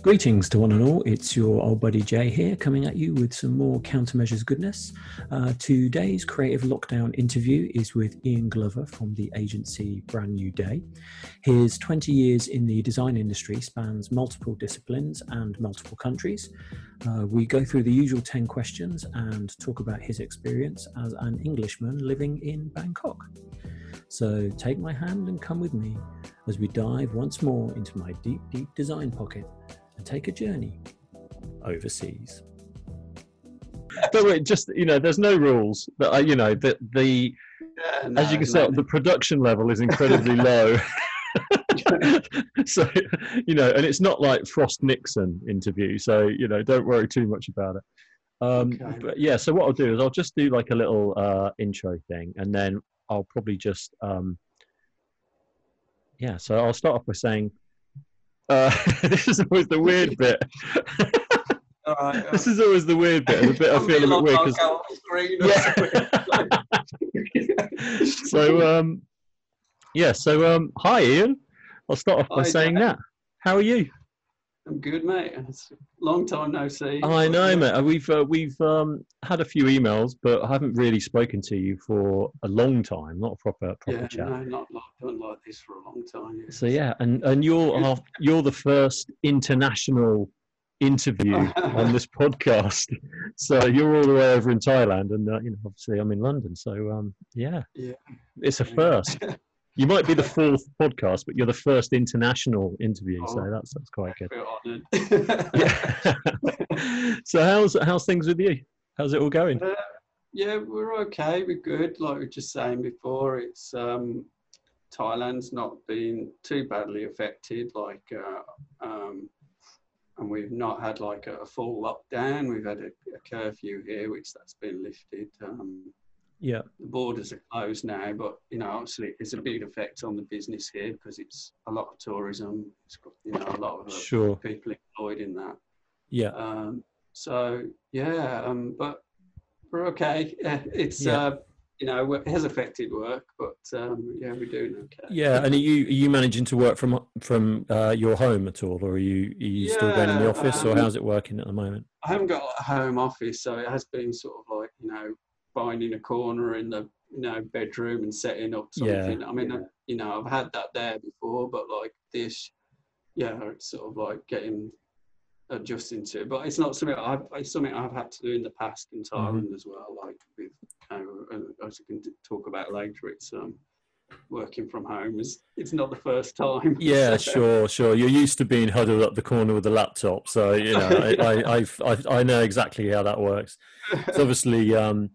Greetings to one and all. It's your old buddy Jay here, coming at you with some more countermeasures goodness. Uh, today's creative lockdown interview is with Ian Glover from the agency Brand New Day. His 20 years in the design industry spans multiple disciplines and multiple countries. Uh, we go through the usual 10 questions and talk about his experience as an Englishman living in Bangkok. So take my hand and come with me as we dive once more into my deep, deep design pocket and take a journey overseas. But wait, just you know, there's no rules. But uh, you know, that the, Yeah, no, as you can no, tell, the production level is incredibly low. so you know, and it's not like Frost Nixon interview. So you know, don't worry too much about it. Um, Okay. But yeah, so what I'll do is I'll just do like a little uh, intro thing, and then I'll probably just um, yeah. So I'll start off by saying. Uh, this is always the weird bit. Right, This is always the weird bit. The bit I feel a bit weird like, 'cause- I'll go off screen or Yeah. so um yeah so um hi ian i'll start off by Hi, saying Jack. that how are you I'm good, mate. It's a long time no see. i know mate we've uh, we've um had a few emails but i haven't really spoken to you for a long time not a proper proper Yeah, chat no, not like, done like this for a long time. yeah. so yeah and and you're our, you're the first international interview on this podcast so you're all the way over in thailand and uh, you know obviously i'm in london so um yeah Yeah. it's a first You might be the fourth podcast, but you're the first international interview, so Oh. that's that's quite good. Yeah. so how's how's things with you? How's it all going? Uh, yeah, we're okay. We're good. Like we were just saying before, it's um, Thailand's not been too badly affected. Like, uh, um, and we've not had like a, a full lockdown. We've had a, a curfew here, which that's been lifted. Um, Yeah, the borders are closed now, but you know, obviously, it's a big effect on the business here because it's a lot of tourism. It's got you know a lot of uh, sure. people employed in that. Yeah, Um, so yeah, um, but we're okay. It's Yeah. uh, you know it has affected work, but um, yeah, we're doing okay. yeah. And are you are you managing to work from from uh, your home at all, or are you are you still going in the Yeah, office, or um, how's it working at the moment? I haven't got a home office, so it has been sort of like you know finding a corner in the you know bedroom and setting up Yeah. something. I mean, I- you know, I've had that there before, but like this, yeah, it's sort of like getting adjusting to. it. But it's not something I've it's something I've had to do in the past in Mm-hmm. Thailand as well. Like with, you know, uh, as we can talk about later, it's um working from home is it's not the first time. Yeah, sure, sure. You're used to being huddled up the corner with a laptop, so you know I, I, I've, I've, I know exactly how that works. It's obviously, um,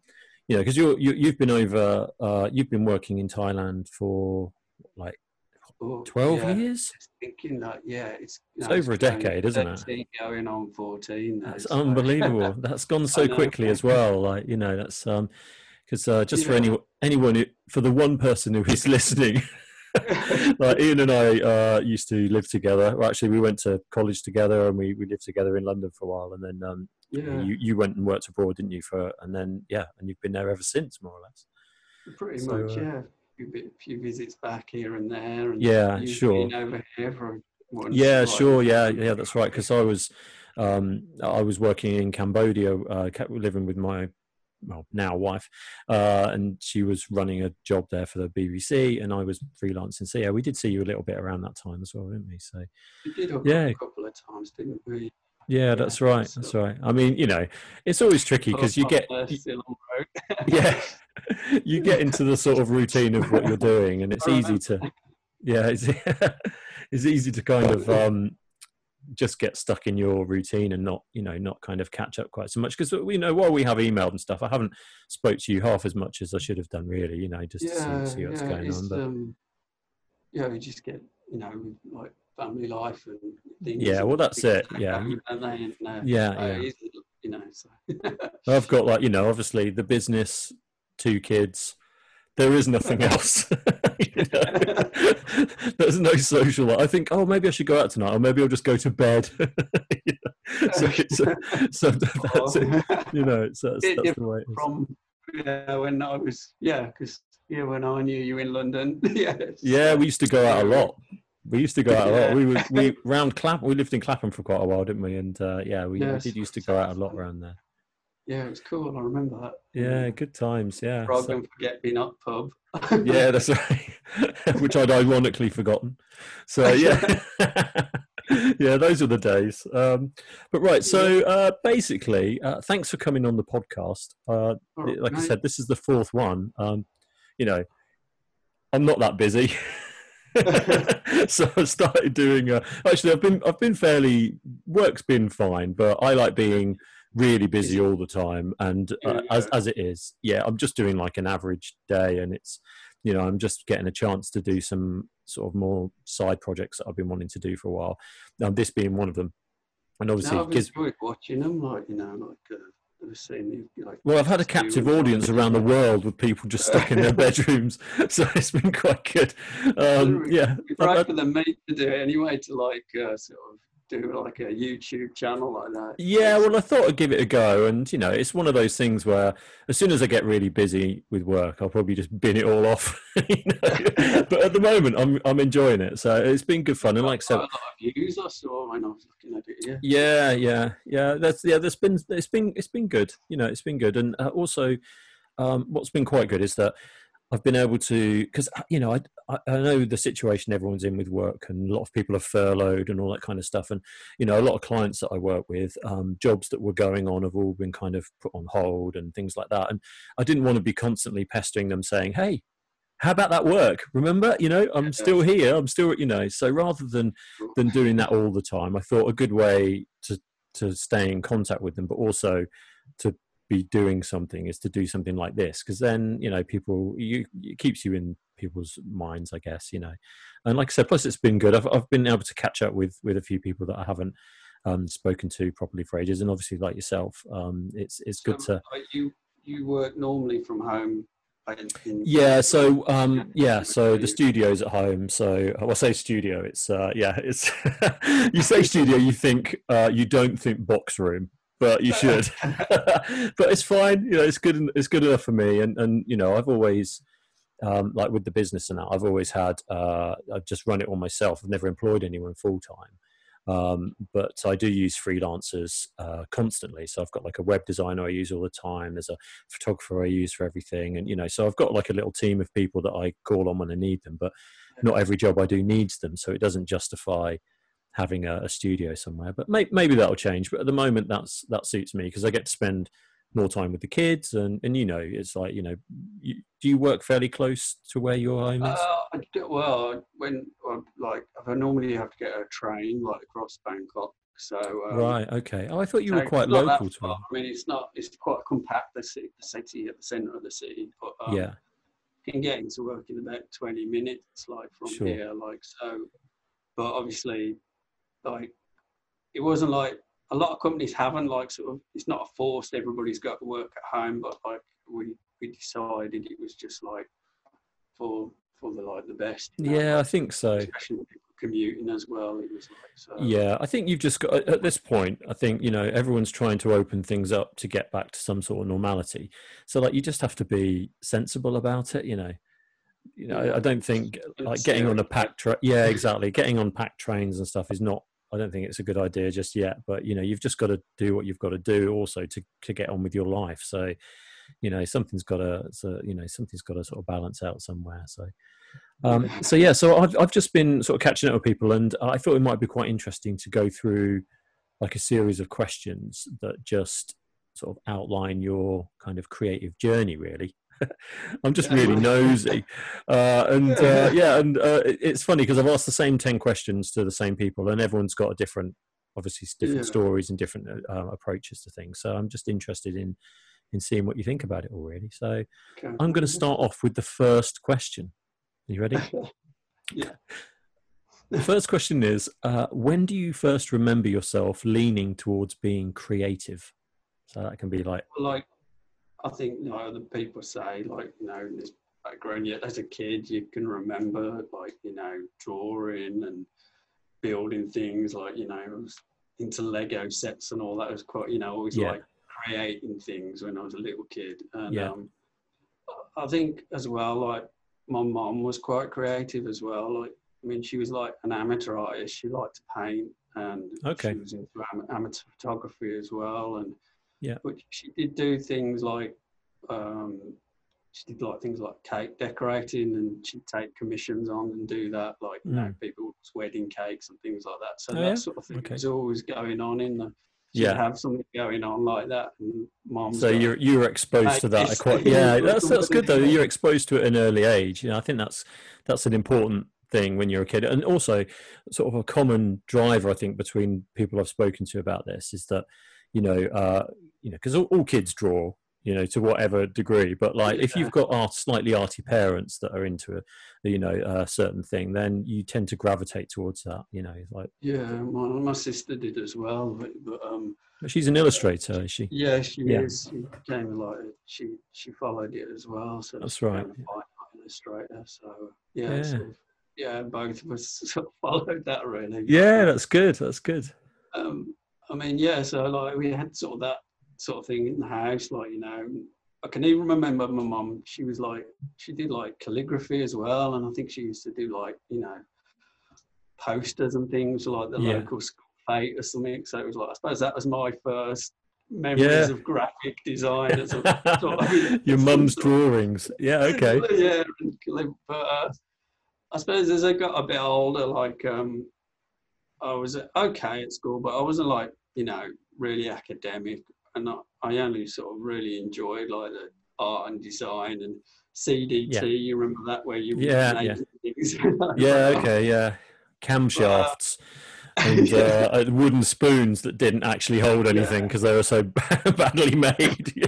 you know, because you you you've been over, uh, you've been working in Thailand for like Oh, twelve yeah. years. thinking that yeah, it's, It's over a decade, isn't it? 13 Going on fourteen. now, That's so- unbelievable. That's gone so quickly as well. Like you know, that's um, because uh, just for any anyone who, for the one person who is listening. like Ian and I uh, used to live together. Well, actually, we went to college together, and we, we lived together in London for a while. And then um, yeah, you you went and worked abroad, didn't you? For and then yeah, and you've been there ever since, more or less. pretty so, much. uh, yeah, a few, few visits back here and there. And Yeah, sure. Over here for Yeah, like, sure. Yeah, yeah, that's right. Because I was, um, I was working in Cambodia, uh, living with my, well, now wife, uh, and she was running a job there for the BBC, and I was freelancing. So yeah, we did see you a little bit around that time as well, didn't we? So We did Yeah. a couple of times, didn't we? yeah, that's right. so- That's right. I mean, you know, it's always tricky because you get, there, still on the road. yeah, you get into the sort of routine of what you're doing, and it's easy to, yeah, it's it's easy to kind of um, just get stuck in your routine and not, you know, not kind of catch up quite so much because you know while we have emailed and stuff, I haven't spoke to you half as much as I should have done, really, you know, just yeah, to see, see what's yeah, going on. But um, yeah, we just get you know like family life and things. Yeah, well, that's it, yeah. happen, don't they? And, uh, Yeah, so yeah. You know, so I've got like you know, obviously the business, two kids. There is nothing else. There's no social. life. I think, oh, maybe I should go out tonight, or maybe I'll just go to bed. You know? so, so, so that's it. You know, it's, that's, Bit that's the way from yeah, when I was yeah, because yeah, when I knew you in London, yeah, Yeah, we used to go out a lot. We used to go out a lot. We were we round Clapham. We lived in Clapham for quite a while, didn't we? And uh, yeah, we, Yes. we did used to go out a lot around there. Yeah, it was cool. I remember that. Yeah, good times. Yeah, Rather So- than forget being up pub. yeah, that's right. Which I'd ironically forgotten. So yeah, yeah, those were the days. Um, but right, so uh, basically, uh, thanks for coming on the podcast. Uh, right, like I said, this is the fourth one. Um, you know, I'm not that busy. so I started doing. Uh, actually, I've been I've been fairly work's been fine, but I like being really busy all the time. And uh, as as it is, yeah, I'm just doing like an average day, and it's you know I'm just getting a chance to do some sort of more side projects that I've been wanting to do for a while. Um, this being one of them, and obviously No, I've enjoyed watching them, like you know, like uh, seen like. Well, I've had a captive audience around the world with people just stuck in their bedrooms, so it's been quite good. Um, yeah, It'd be I've great had- for them me to do it anyway to like uh, sort of do like a YouTube channel like that. yeah. Well, I thought I'd give it a go, and you know, it's one of those things where as soon as I get really busy with work, I'll probably just bin it all off. you know? but at the moment, I'm I'm enjoying it, so it's been good fun. And like I said, a lot of views I saw when I was looking at it. Yeah. Yeah, yeah, yeah. That's yeah. That's been it's been it's been good. You know, it's been good, and uh, also, um, what's been quite good is that I've been able to because you know I, I I know the situation everyone's in with work, and a lot of people are furloughed and all that kind of stuff, and you know a lot of clients that I work with, um, jobs that were going on have all been kind of put on hold and things like that, and I didn't want to be constantly pestering them saying, hey. How about that work? Remember, you know, I'm still here. I'm still, you know. So rather than than doing that all the time. I thought a good way to to stay in contact with them, but also to be doing something is to do something like this because then you know people you it keeps you in people's minds, I guess you know. And like I said, plus it's been good. I've I've been able to catch up with with a few people that I haven't um, spoken to properly for ages, and obviously like yourself, um, it's it's good So, to you you work normally from home. Yeah, so um, yeah, so the studio's at home. So well, I say studio. It's uh, yeah, it's you say studio, you think uh, you don't think box room, but you should. but it's fine. You know, it's good. It's good enough for me. And and you know, I've always um, like with the business and that, I've always had. Uh, I've just run it all myself. I've never employed anyone full time. Um, but I do use freelancers uh, constantly. So I've got like a web designer I use all the time. There's a photographer I use for everything, and you know, so I've got like a little team of people that I call on when I need them. But not every job I do needs them, so it doesn't justify having a, a studio somewhere. But may, maybe that'll change. But at the moment, that's that suits me because I get to spend more time with the kids, and and you know, it's like you know, you, do you work fairly close to where your home is? Uh, I do- well, when like I normally have to get a train like across Bangkok. So um, right. Okay. Oh, I thought you so were quite local to far. I mean, it's not. It's quite compact. The city, the city at the centre of the city, but um, Yeah. you can get into work in about 20 minutes like from Sure. here like so but obviously like it wasn't like a lot of companies haven't like sort of it's not a forced everybody's got to work at home but like we we decided it was just like for for the like the best you know, Yeah, I think so. especially people commuting as well it was like so Yeah, I think you've just got at this point. I think you know everyone's trying to open things up to get back to some sort of normality. So like you just have to be sensible about it. You know, you know. I- I don't think like getting on a packed tra- yeah exactly getting on packed trains and stuff is not. I don't think it's a good idea just yet. But you know, you've just got to do what you've got to do also to to get on with your life. So you know, something's got to so you know something's got to sort of balance out somewhere. So. Um, so yeah, so I've I've just been sort of catching up with people, and I thought it might be quite interesting to go through like a series of questions that just sort of outline your kind of creative journey. Really, I'm just really nosy, uh, and uh, yeah, and uh, it's funny because I've asked the same ten questions to the same people, and everyone's got a different, obviously, different Yeah. stories and different uh, approaches to things. So I'm just interested in in seeing what you think about it already. So okay. I'm going to start off with the first question. Are you ready? Yeah. The first question is uh, When do you first remember yourself leaning towards being creative? So that can be like, like I think you know other people say like you know this background yet as a kid you can remember like you know drawing and building things like you know I was into Lego sets and all that I was quite you know always Yeah. like creating things when I was a little kid and Yeah. um, I think as well like my mom was quite creative as well like I mean, she was like an amateur artist. She liked to paint, and Okay. she was into am- amateur photography as well. And Yeah. but she did do things like um, she did like things like cake decorating, and she'd take commissions on and do that, like you know, Mm. people's wedding cakes and things like that. So Oh, that yeah? sort of thing Okay. was always going on in the. Yeah. have something going on like that, and mom. So you're you were exposed to that quite yeah that's that's good though you're exposed to it at an early age you know I think that's that's an important thing when you're a kid and also sort of a common driver I think between people I've spoken to about this is that you know uh you know because all, all kids draw you know to whatever degree but like if you've got art, slightly arty parents that are into a you know a certain thing then you tend to gravitate towards that you know like Yeah, my, my sister did as well, but, but um, she's an illustrator is she yeah, she Yeah. is. She became like she she followed it as well. So That's right. a fine art illustrator. So yeah, Yeah. Sort of, yeah, both of us sort of followed that really. yeah that's good that's good Um, I mean, yeah. So like we had sort of that sort of thing in the house, like you know. I can even remember my mum. She was like, she did like calligraphy as well, and I think she used to do like, you know, posters and things like the Yeah. local school fete or something. So it was like, I suppose that was my first memories Yeah. of graphic design. As a, sort of- your mum's drawings yeah okay yeah, but uh, I suppose as I got a bit older, like um, I was okay at school, but I wasn't like you know really academic, and I, I only sort of really enjoyed like the art and design and CDT. Yeah. You remember that where you were Yeah, things? Yeah, okay, yeah. Camshafts and uh, uh, wooden spoons that didn't actually hold anything because they were so badly made. yeah.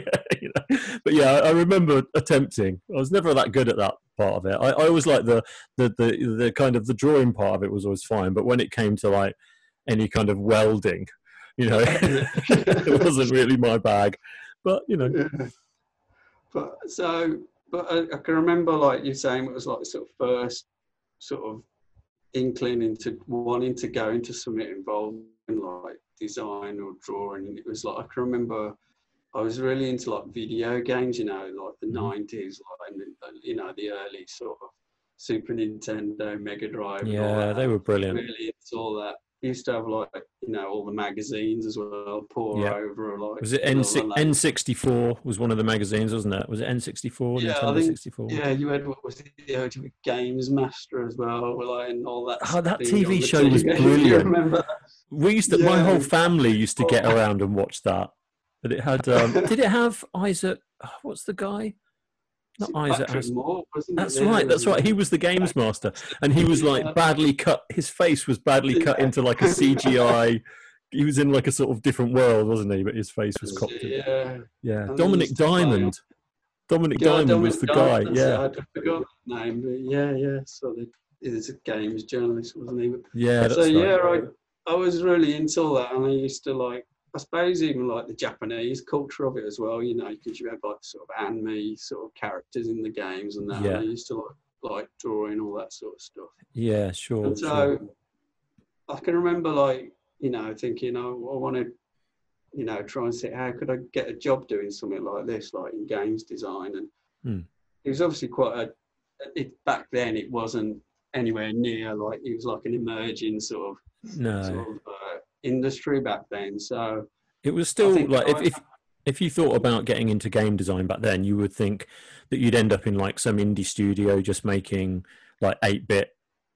But yeah, I remember attempting. I was never that good at that part of it. I, I always like the, the the the kind of the drawing part of it was always fine, but when it came to like any kind of welding, you know, it wasn't really my bag. But you know, Yeah. But so, but I, I can remember like you saying it was like sort of first sort of inkling into wanting to go into something involved in like design or drawing. And it was like I can remember I was really into like video games, you know, like the Mhm. nineties, like you know the early sort of Super Nintendo, Mega Drive. yeah, they were brilliant. really into all that. Used to have like you know all the magazines as well. Pour Yeah. over like Was it N N sixty four? Was one of the magazines, wasn't it? Was it N sixty four? Yeah, I think- sixty four. Yeah, you had what was it, the Ultimate Games Master as well, like, and all that. Oh, that TV show was brilliant. you remember that? We used to. My whole family used to get Oh. around and watch that. But it had. Um, did it have Isaac? What's the guy? Not Isaac. Patrick Moore, wasn't it? That's Yeah, right. That's right. He was the games master, and he was like badly cut. His face was badly cut into like a CGI. He was in like a sort of different world, wasn't he? But his face was cropped. in. Yeah. Yeah, And Dominik used to play Diamond. Dominik Yeah, Diamond was the Diamond, guy. that's it, Yeah, I forgot the name, but yeah, yeah. So the, he was a games journalist, wasn't he? But yeah. That's so right. yeah, I, I was really into all that, and I used to like, I suppose even like the Japanese culture of it as well. You know, because you had like sort of anime sort of characters in the games and that. Yeah. And I used to like like drawing all that sort of stuff. Yeah, sure. And sure. so I can remember like you know thinking, oh, I want to. You know, try and see how could I get a job doing something like this, like in games design, and Hmm. it was obviously quite a. It, back then, it wasn't anywhere near like it was like an emerging sort of No, sort of uh, industry back then. So it was still like if, if if you thought about getting into game design back then, you would think that you'd end up in like some indie studio just making like eight bit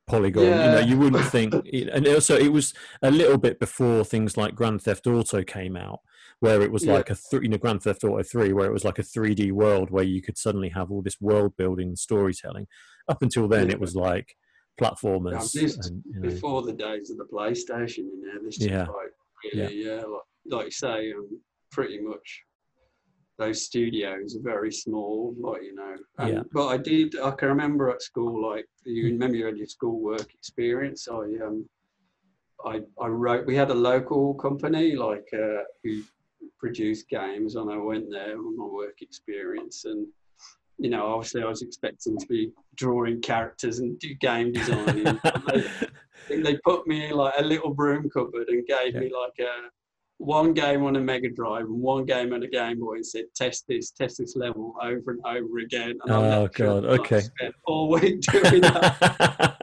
polygon. You know, you wouldn't think. And also, it was a little bit before things like Grand Theft Auto came out, where it was Yeah. like a th- you know Grand Theft Auto three, where it was like a three D world where you could suddenly have all this world building and storytelling. Up until then, Yeah. it was like platformers. this- and, you know, before the days of the PlayStation, you know, this is Yeah. like really, yeah, like, like you say, um, pretty much those studios are very small, like you know. And, Yeah. But I did, I can remember at school, like you Hmm. remember your school work experience. I um, I I wrote. We had a local company like uh, who produced games, and I went there on my work experience and. You know, obviously, I was expecting to be drawing characters and do game designing. they, they put me in like a little broom cupboard and gave Yeah. me like a one game on a Mega Drive and one game on a Game Boy and said test this, test this level over and over again. And Oh, God, like, okay. spent all week doing that.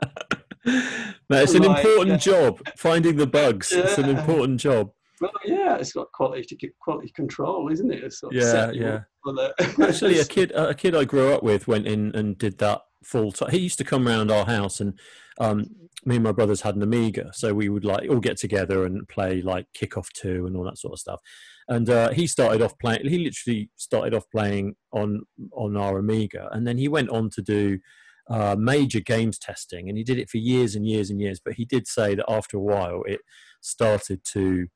Mate, it's an Like, important yeah. job. Finding the bugs. It's an important job. Well, yeah, it's got quality quality control, isn't it? It's sort of Yeah, yeah. Up for the- Actually, a kid, a kid I grew up with went in and did that full time. He used to come round our house, and um, me and my brothers had an Amiga, so we would like all get together and play like Kickoff Two and all that sort of stuff. And uh, he started off playing. He literally started off playing on on our Amiga, and then he went on to do uh, major games testing, and he did it for years and years and years. But he did say that after a while, it started to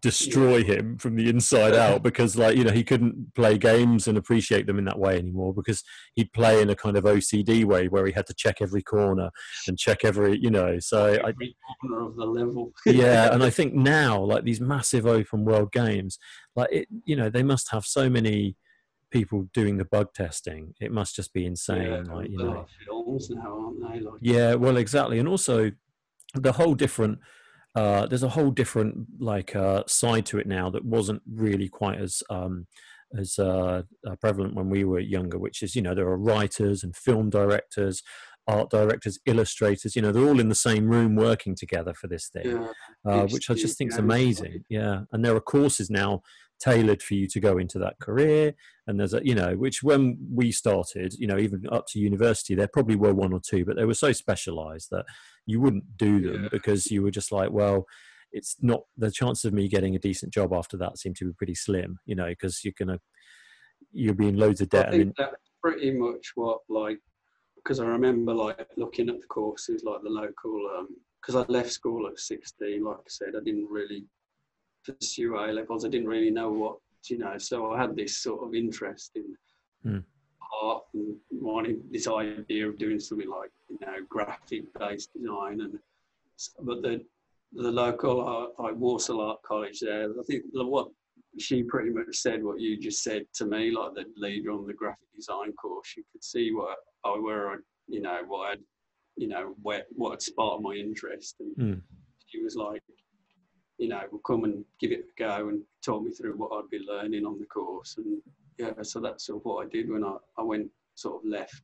destroy him from the inside out because like you know he couldn't play games and appreciate them in that way anymore because he'd play in a kind of OCD way where he had to check every corner and check every you know so I, every corner of the level. yeah and i think now like these massive open world games like it you know they must have so many people doing the bug testing it must just be insane Yeah, like you know films now, aren't they? Like, yeah well exactly and also the whole different uh there's a whole different like uh side to it now that wasn't really quite as um as uh, uh, prevalent when we were younger which is you know there are writers and film directors art directors illustrators you know they're all in the same room working together for this thing yeah, uh, which I just think is amazing. Yeah, and there are courses now tailored for you to go into that career. And there's a, you know, which when we started, you know, even up to university, there probably were one or two, but they were so specialised that you wouldn't do them Yeah. because you were just like, well, it's not the chances of me getting a decent job after that seem to be pretty slim, you know, because you're gonna you'll be in loads of I debt. and think that's pretty much what like because I remember like looking at the courses like the local because I left school at 16 like I said I didn't really pursue A levels I didn't really know what you know so I had this sort of interest in Hmm. Art and wanted this idea of doing something like you know graphic based design and but the the local art, like Walsall Art College there I think the, what she pretty much said what you just said to me, like the leader on the graphic design course. You could see what I where I, you know, what I'd, you know, where what had sparked my interest, and Mm. she was like, you know, well, come and give it a go, and talk me through what I'd be learning on the course, and yeah, so that's sort of what I did when I I went sort of left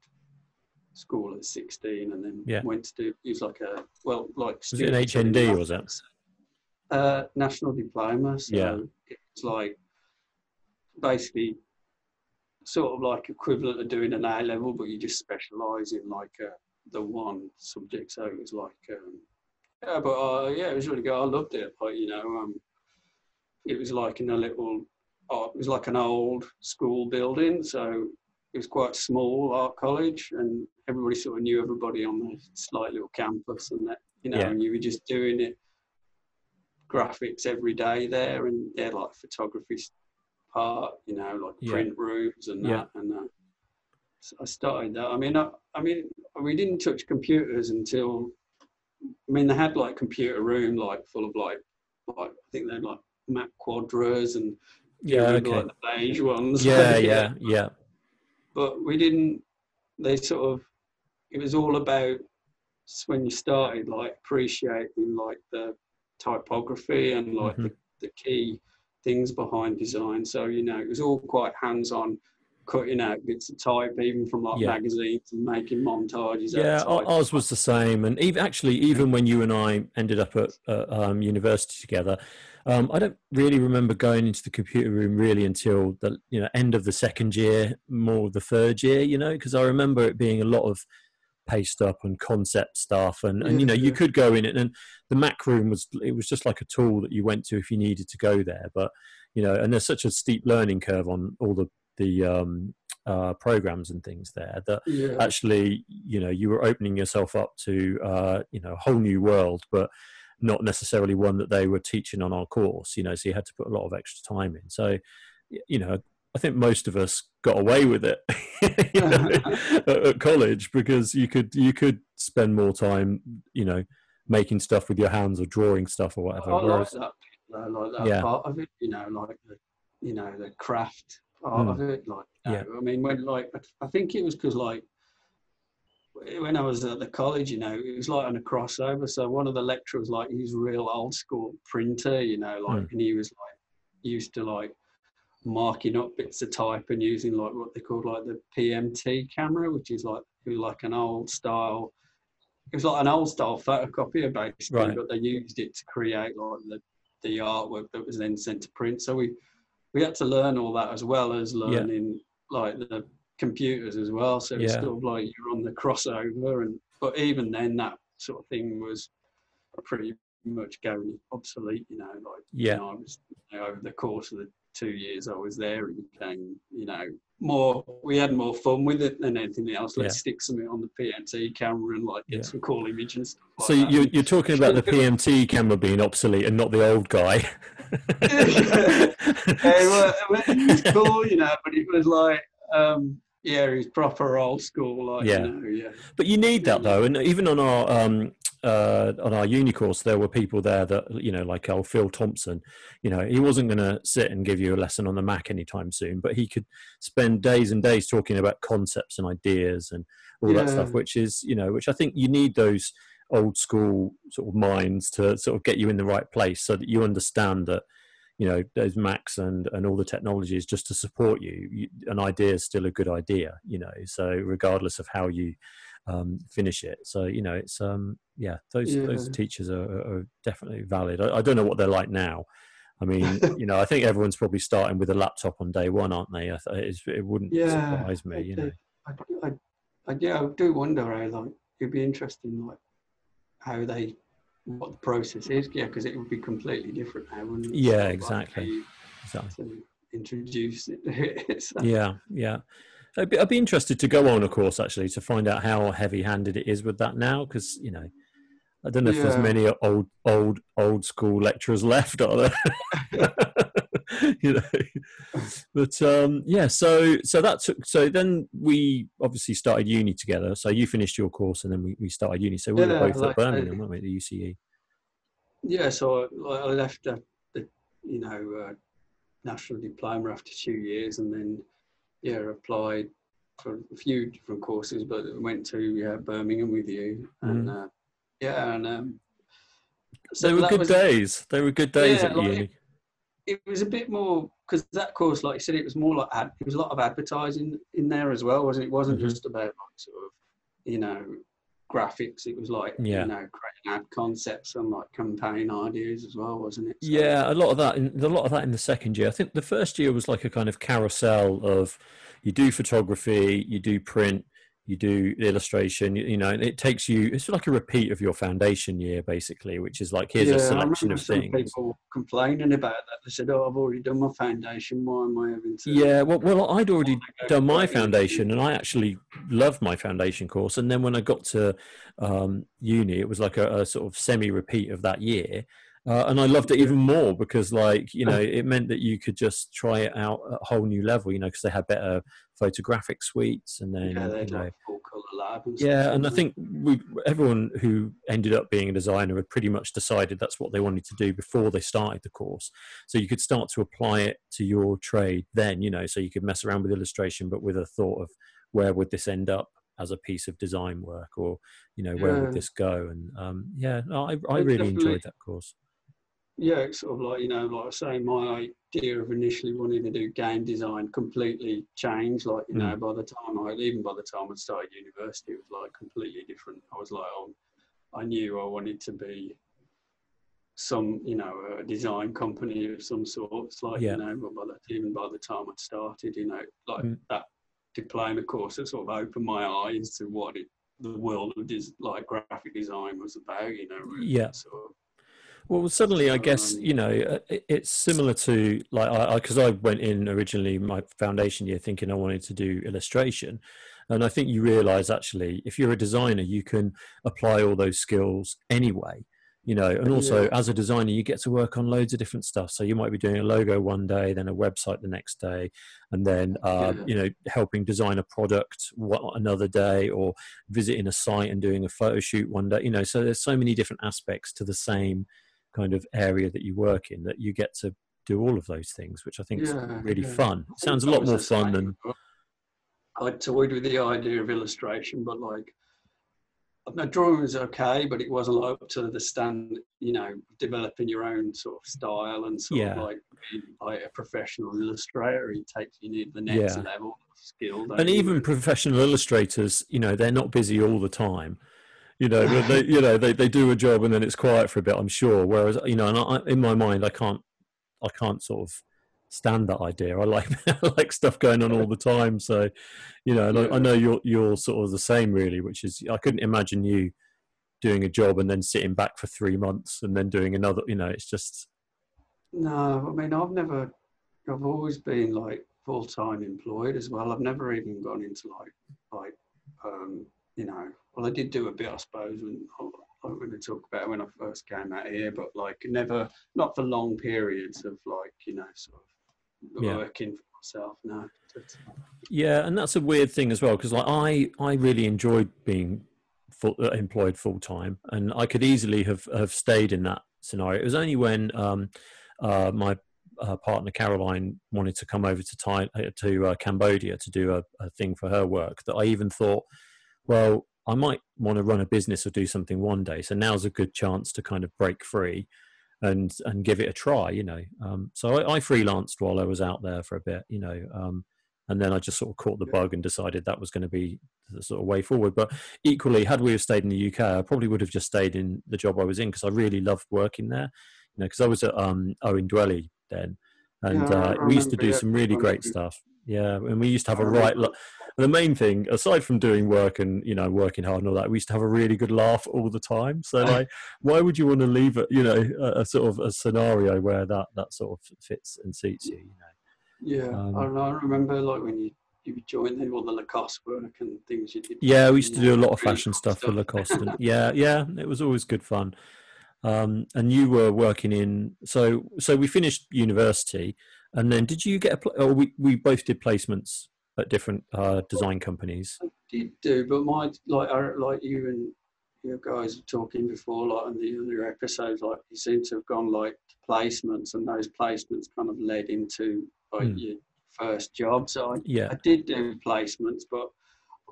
school at 16 and then Yeah. went to do it was like a well like Was it an HND, was it? uh, national diploma. So Yeah. it's like basically sort of like equivalent of doing an A level, but you just specialise in like uh, the one subject. So it was like, um, yeah, but uh, yeah, it was really good. I loved it. But you know, um, it was like in a little, oh, it was like an old school building. So it was quite small art college, and everybody sort of knew everybody on the slight little campus, and that you know, Yeah. and you were just doing it graphics every day there, and yeah, like photography part, you know, like Yeah. print rooms and that. Yeah. And uh, so I started that. I mean, I, I mean, we didn't touch computers until. I mean, they had like computer room, like full of like, like I think they had like Mac Quadras and Yeah, remember, okay. like the beige ones. Yeah, yeah, yeah. But we didn't. They sort of. It was all about when you started, like appreciating like the typography and like Mhm. the, the key things behind design. So you know, it was all quite hands-on, cutting out bits of type, even from like Yeah. magazines and making montages. Yeah, ours was the same, and even actually, even when you and I ended up at uh, um, university together, um, I don't really remember going into the computer room really until the you know end of the second year, more the third year. You know, because I remember it being a lot of paste up and concept stuff, and, and you know you could go in it, and the Mac room was it was just like a tool that you went to if you needed to go there, but you know, and there's such a steep learning curve on all the the um, uh, programs and things there that yeah. actually you know you were opening yourself up to uh, you know a whole new world but not necessarily one that they were teaching on our course you know so you had to put a lot of extra time in so you know i think most of us got away with it you know, at, at college because you could you could spend more time you know making stuff with your hands or drawing stuff or whatever I like whereas that. I like that Yeah. part of it. You know, like the, you know, the craft part Mm. of it. Like, Yeah. I mean, when like, I think it was because like when I was at the college, you know, it was like on a crossover. So one of the lecturers, like, he's real old school printer, you know, like, Mm. and he was like used to like marking up bits of type and using like what they called like the PMT camera, which is like like an old style it was like an old style photocopier basically, Right. but they used it to create like the, the artwork that was then sent to print. So we we had to learn all that as well as learning like the computers as well. So it's Yeah. sort of like you're on the crossover, and but even then that sort of thing was pretty much going obsolete. You know, like Yeah. you know, I was you know, over the course of the two years I was there, it became you know more. We had more fun with it than anything else. Let's Yeah. stick something on the PMT camera and like get Yeah. some cool images. Like So that. you're, you're talking about the PMT camera being obsolete and not the old guy. Yeah, well, it was cool, you know, but it was like, um, yeah, it was proper old school, like, Yeah. you know, yeah. But you need that though, and even on our um, uh, on our uni course, there were people there that you know, like old Phil Thompson. You know, he wasn't going to sit and give you a lesson on the Mac anytime soon, but he could spend days and days talking about concepts and ideas and all that stuff. Which is, you know, which I think you need those old school sort of minds to sort of get you in the right place, so that you understand that you know those macs and and all the technologies just to support you, you an idea is still a good idea you know so regardless of how you um, finish it. So you know it's um yeah those those teachers are, are definitely valid. I, I don't know what they're like now. I mean you know i think everyone's probably starting with a laptop on day one aren't they? I th- it's, it wouldn't Yeah, surprise me you know. I, I, I, yeah, I do wonder how, like, it'd be interesting, like, how they, what the process is, yeah, because it would be completely different now, wouldn't it? Yeah, Sort of like exactly. exactly. introduce it. So, yeah yeah I'd be, I'd be interested to go on a course actually to find out how heavy handed it is with that now because you know i don't know if there's many old old old school lecturers left are there you know. But um yeah so so that took so then we obviously started uni together. So you finished your course and then we, we started uni. So we were both like, at birmingham weren't we at the uce Yeah, so I, I left the, the you know, uh, national diploma after two years and then, yeah, applied for a few different courses, but went to yeah, Birmingham with you. And uh, yeah, and um, so they were good was- days. They were good days Yeah, at like- uni It was a bit more, because that course, like you said, it was more like, ad, it was a lot of advertising in there as well, wasn't it? It wasn't Mhm. just about like sort of, you know, graphics. It was like, Yeah. you know, creating ad concepts and like campaign ideas as well, wasn't it? So- Yeah, a lot of that. In, a lot of that in the second year. I think the first year was like a kind of carousel of you do photography, you do print, you do the illustration. You, you know, and it takes you. It's like a repeat of your foundation year, basically, which is like here's a selection of some things. people complaining about that. They said, "Oh, I've already done my foundation. Why am I having to?" Yeah, well, well, I'd already done my foundation, and I actually loved my foundation course. And then when I got to um, uni, it was like a, a sort of semi-repeat of that year, uh, and I loved it even more because, like, you know, it meant that you could just try it out at a whole new level. You know, because they had better photographic suites, and then yeah, you know, like full color lab. And yeah, and I think we everyone who ended up being a designer had pretty much decided that's what they wanted to do before they started the course. So you could start to apply it to your trade then, you know, so you could mess around with illustration, but with a thought of where would this end up as a piece of design work, or you know, where Yeah. would this go? And um, yeah, no, I I really enjoyed that course. Yeah, it's sort of like you know, like I say, my idea of initially wanting to do game design completely changed. Like you know, Mm. by the time I even by the time I started university, it was like completely different. I was like, oh, I knew I wanted to be some you know a design company of some sorts. Like Yeah. you know, but by the, even by the time I'd started, you know, like Mm. that diploma course, it sort of opened my eyes to what it, the world of des- like graphic design was about. You know, really, Yeah. sort of Well, suddenly, I guess Um, you know uh, it's similar to like I because I, went in originally my foundation year thinking I wanted to do illustration, and I think you realise actually if you're a designer, you can apply all those skills anyway. You know, and also Yeah. as a designer, you get to work on loads of different stuff. So you might be doing a logo one day, then a website the next day, and then uh, Yeah. you know helping design a product what, another day, or visiting a site and doing a photo shoot one day. You know, so there's so many different aspects to the same kind of area that you work in that you get to do all of those things, which I think is really yeah. fun. I Sounds a lot more fun than I toyed with the idea of illustration, but like, my drawing was okay, but it wasn't up to the stand. You know, developing your own sort of style and sort Yeah. of like being like a professional illustrator. It takes you need the next Yeah. level of skill. and you? even professional illustrators, you know, they're not busy all the time. You know, they, you know, they, they do a job and then it's quiet for a bit. I'm sure. Whereas, you know, and I, in my mind, I can't, I can't sort of stand that idea. I like, I like stuff going on all the time. So, you know, yeah. I know you're you're sort of the same, really. Which is, I couldn't imagine you doing a job and then sitting back for three months and then doing another. You know, it's just. No, I mean, I've never. I've always been like full time employed as well. I've never even gone into like like um, you know. Well, I did do a bit, I suppose, when I'm going to talk about when I first came out here, but like never, not for long periods of like you know sort of yeah. working for myself. No. Yeah, and that's a weird thing as well because like I I really enjoyed being full, uh, employed full time, and I could easily have have stayed in that scenario. It was only when um, uh, my uh, partner Caroline wanted to come over to Thai, uh, to uh, Cambodia to do a, a, thing for her work that I even thought, well, I might want to run a business or do something one day. So now's a good chance to kind of break free and and give it a try, you know. Um, so I, I, freelanced while I was out there for a bit, you know, um, and then I just sort of caught the bug and decided that was going to be the sort of way forward. But equally, had we have stayed in the UK, I probably would have just stayed in the job I was in because I really loved working there. You know, because I was at um, Owen Dwelly then, and yeah, uh, we used to do some really great stuff. Yeah, and we used to have a right. Lo- the main thing, aside from doing work and you know working hard and all that, we used to have a really good laugh all the time. So like, why would you want to leave it? You know, a, a, sort of a scenario where that that sort of fits and suits you. You know. Yeah, um, I, I remember like when you you joined all the Lacoste work and things you did. Yeah, we used to do a lot of fashion stuff, stuff for Lacoste. And, yeah, yeah, it was always good fun. Um, and you were working in so so we finished university, and then did you get a? Pl- or we we both did placements at different uh, design companies. I did do, but my like like you and you guys were talking before, like on the other episodes, like you seem to have gone like placements, and those placements kind of led into like mm. your first job. So I, yeah. I did do placements, but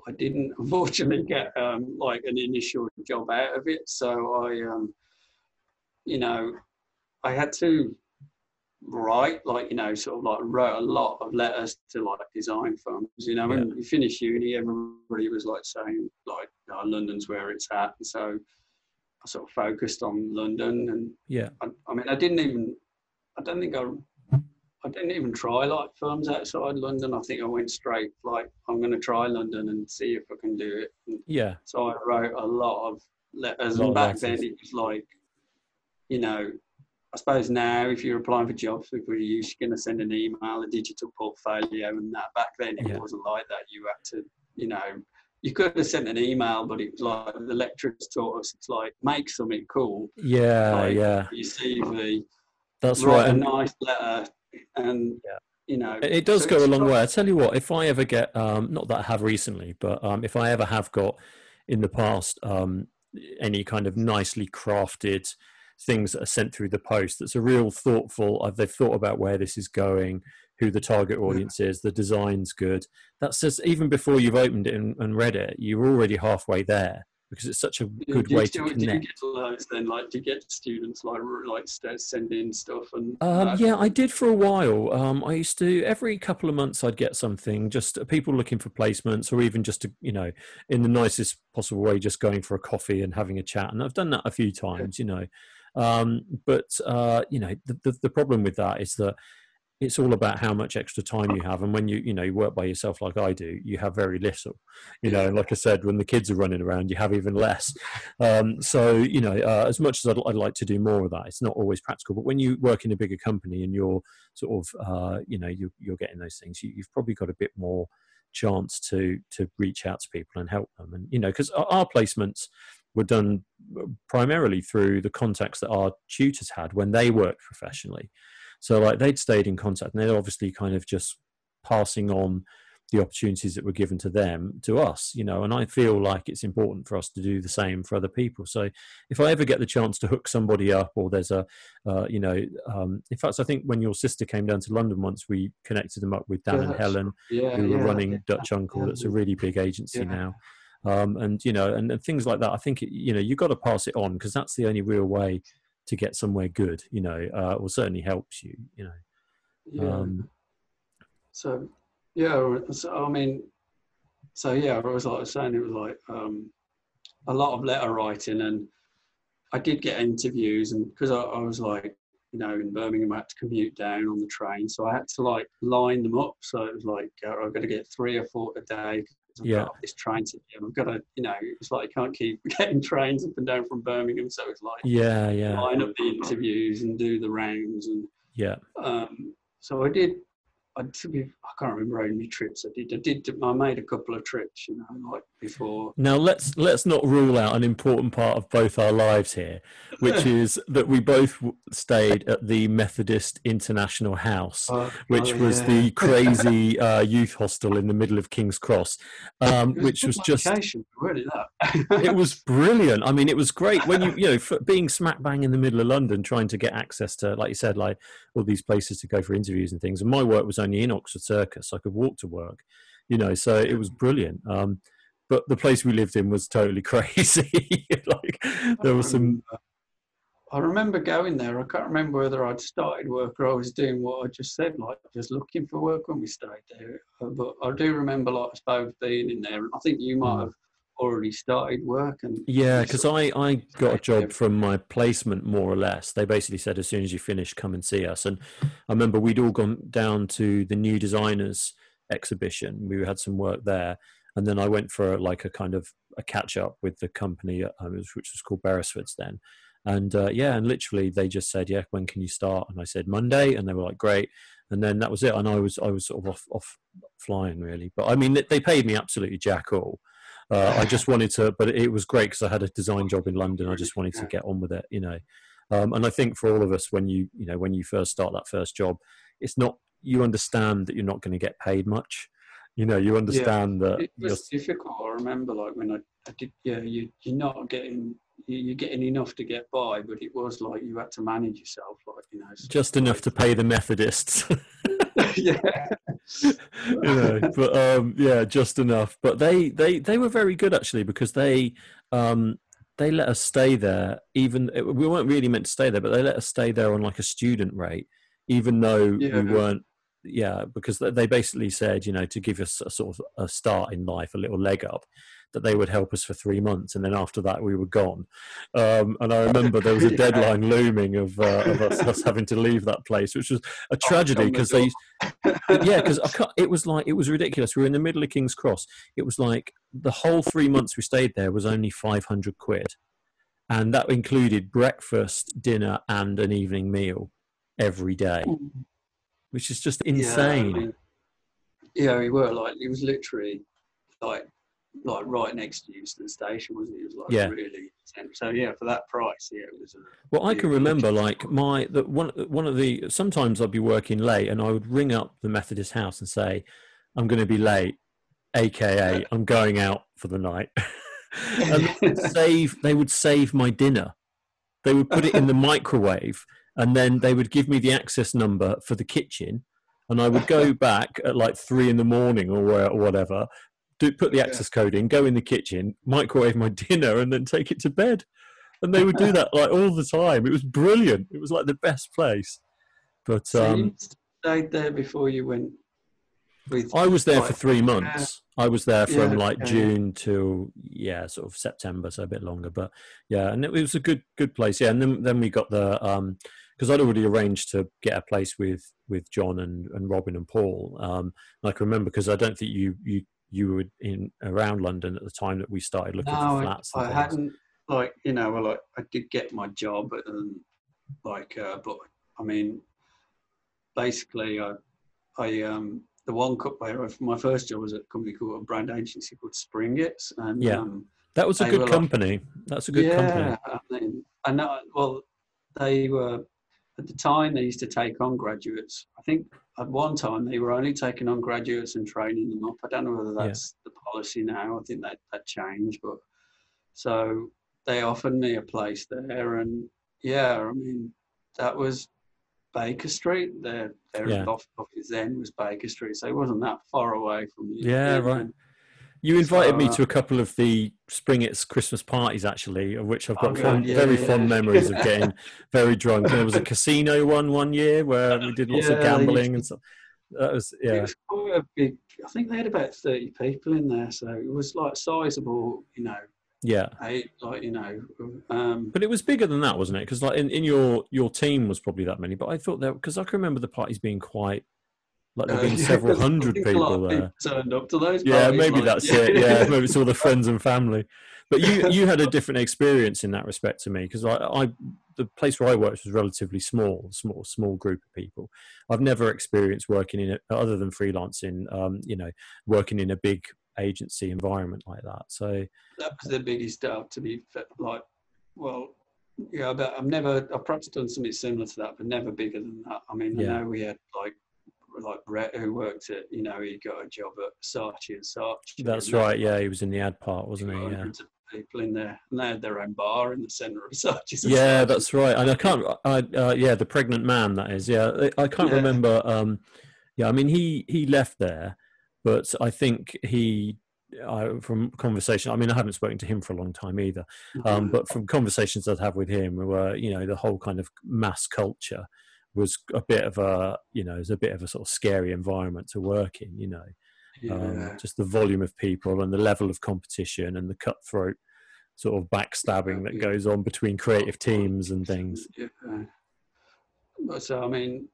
I didn't unfortunately get um, like an initial job out of it. So I um, you know, I had to write, like, you know, sort of like wrote a lot of letters to like design firms. You know, when you finish uni, everybody was like saying, like, oh, London's where it's at. And so I sort of focused on London. And yeah, I, I mean, I didn't even, I don't think I, I didn't even try like firms outside London. I think I went straight like I'm going to try London and see if I can do it. And yeah. So I wrote a lot of letters, and back then it was like you know, I suppose now if you're applying for jobs, people are usually going to send an email, a digital portfolio, and that. Back then, it yeah. wasn't like that. You had to, you know, you could have sent an email, but it was like the lecturers taught us it's like make something cool. Yeah, like yeah. Your CV. That's right. A nice letter, and yeah. you know, it does so go a long way. I tell you what, if I ever get, um, not that I have recently, but um, if I ever have got in the past um, any kind of nicely crafted things that are sent through the post that's a real thoughtful uh, they've thought about where this is going who the target audience is the design's good that's just even before you've opened it and, and read it you're already halfway there because it's such a good way to connect. Do you get loads then? Like, do you get students like like send in stuff and? Um, yeah, I did for a while. Um, I used to every couple of months I'd get something, just people looking for placements, or even just to you know, in the nicest possible way, just going for a coffee and having a chat. And I've done that a few times, you know. Um, but uh, you know, the, the, the problem with that is that it's all about how much extra time you have. And when you you know you work by yourself like i do you have very little you know. And like i said when the kids are running around you have even less. Um, so you know uh, as much as I'd, I'd, like to do more of that it's not always practical. But when you work in a bigger company and you're sort of uh, you know you, you're getting those things you, you've probably got a bit more chance to to reach out to people and help them. And you know because our placements were done primarily through the contacts that our tutors had when they worked professionally. So, like, they'd stayed in contact and they're obviously kind of just passing on the opportunities that were given to them to us, you know. And I feel like it's important for us to do the same for other people. So, if I ever get the chance to hook somebody up, or there's a, uh, you know, um, in fact, I think when your sister came down to London once, we connected them up with Dan yeah, and Helen, yeah, who yeah, were running Dutch Uncle. That's a really big agency now um, and you know, and, and, things like that. I think you know you've got to pass it on because that's the only real way to get somewhere good. You know, uh, or certainly helps you. You know. Yeah. Um, so yeah, so I mean, so yeah, I was like saying, it was like um, a lot of letter writing, and I did get interviews, and because I, I was like, you know, in Birmingham, I had to commute down on the train, so I had to like line them up. So it was like uh, I've got to get three or four a day. I've Yeah. got this train to get. I've got to, you know, it's like I can't keep getting trains up and down from Birmingham. So it's like Yeah, yeah, line up the interviews and do the rounds and yeah. um, so I did. I to be, I can't remember how many trips I did. I did. I made a couple of trips, you know, like before. Now let's let's not rule out an important part of both our lives here, which is that we both stayed at the Methodist International House, which Oh, was the crazy uh, youth hostel in the middle of King's Cross, um, It which was just weren't it? That it was brilliant. I mean, it was great when you you know for being smack bang in the middle of London, trying to get access to, like you said, like all these places to go for interviews and things. And my work was only in Oxford Circus, I could walk to work, you know. So it was brilliant. Um, but the place we lived in was totally crazy. like there was some. I remember going there. I can't remember whether I'd started work or I was doing what I just said, like just looking for work when we stayed there. Uh, But I do remember, like, us both being in there. I think you might Mm. have already started work, and Yeah, because I, I got a job from my placement more or less. They basically said as soon as you finish, come and see us. And I remember we'd all gone down to the new designers exhibition. We had some work there, and then I went for like a kind of a catch up with the company, which was called Beresfords then. And uh, yeah, and literally they just said, "Yeah, when can you start?" And I said Monday, and they were like, "Great." And then that was it. And I was I was sort of off off flying really. But I mean, they paid me absolutely jack all. Uh, I just wanted to, but it was great because I had a design job in London. I just wanted to get on with it, you know. Um, and I think for all of us, when you, you know, when you first start that first job, it's not you understand that you're not going to get paid much. You know, you understand that it was difficult. I remember, like when I, I did, yeah, you you're not getting you- you're getting enough to get by, but it was like you had to manage yourself, like you know. just enough to pay the Methodists. yeah, you know but um yeah just enough but they they they were very good actually because they um they let us stay there even we weren't really meant to stay there but they let us stay there on like a student rate even though Yeah. we weren't yeah because they- they basically said you know to give us a sort of a start in life a little leg up that they would help us for three months and then after that we were gone um, and i remember there was a deadline looming of, uh, of us, us having to leave that place which was a tragedy on the because they yeah, because it was like it was ridiculous. We were in the middle of King's Cross. It was like the whole three months we stayed there was only five hundred quid, and that included breakfast, dinner, and an evening meal every day, which is just Yeah, I insane. mean, yeah, we were like it was literally like like right next to Euston Station, wasn't it? It was like Yeah. really. So yeah, for that price, yeah, it was. A, Well, I can remember like my the one one of the sometimes I'd be working late and I would ring up the Methodist house and say, "I'm going to be late," aka I'm going out for the night. and they would save they would save my dinner. They would put it in the microwave and then they would give me the access number for the kitchen and I would go back at like three in the morning or, or whatever, do, put the Yeah. access code in, go in the kitchen, microwave my dinner, and then take it to bed. And they would do that like all the time. It was brilliant. It was like the best place. But so um, you stayed there before you went. With I was there for three months. I was there from Yeah, like. June to yeah, sort of September, so a bit longer. But yeah, and it was a good good place. Yeah, and then then we got the um because I'd already arranged to get a place with with John and, and Robin and Paul. Um, and I can remember because I don't think you you you were in around London at the time that we started looking no, for flats. and I hadn't like you know, well, like I did get my job, and like, uh, but I mean, basically, I, I um, the one cup my first job was at a company called a brand agency called Springetts, and Yeah. um, That was a good were like- company. That's a good company. yeah, I mean, I know. Well, they were at the time they used to take on graduates. I think at one time they were only taking on graduates and training them up. I don't know whether Yeah. that's the policy now. I think that that changed, but so they offered me a place there, and yeah, I mean that was Baker Street. Their their Yeah. office then was Baker Street, so it wasn't that far away from the Yeah, right. and- You invited me So, uh, to a couple of the Springetts Christmas parties, actually, of which I've Oh, got God, fond, yeah, very yeah. fond memories of getting very drunk. There was a casino one one year where we did lots of Yeah, used gambling and stuff. That was It yeah, was quite a big. I think they had about thirty people in there, so it was like sizable, you know, Yeah. eight, like you know. Um, But it was bigger than that, wasn't it? Because like in, in your your team was probably that many, but I thought that because I can remember the parties being quite like there uh, being yeah, several hundred people there. turned up to those. Yeah, parties, maybe like, that's it. Yeah, maybe it's all the friends and family. But you you had a different experience in that respect to me because I, I the place where I worked was relatively small, small small group of people. I've never experienced working in it other than freelancing. Um, you know, working in a big agency environment like that. So that was the biggest stuff to be like well yeah but i've never i've perhaps done something similar to that but never bigger than that i mean Yeah. i know we had like like Brett who worked at you know he got a job at Saatchi and Saatchi that's and right. Yeah, he was in the ad part, wasn't he? Yeah. people in there and they had their own bar in the centre of Saatchi's Yeah, Saatchi's. that's right. And I can't. I uh, yeah, the pregnant man that is. Yeah, I- can't Yeah. remember. Um, yeah, I mean he he left there, but I think he. I, from conversation, I mean, I haven't spoken to him for a long time either. Um, Mhm. but from conversations I'd have with him, were you know the whole kind of mass culture was a bit of a you know it was a bit of a sort of scary environment to work in. You know, um, just the volume of people and the level of competition and the cutthroat sort of backstabbing that Yeah. goes on between creative teams and things. Yeah. But so I mean,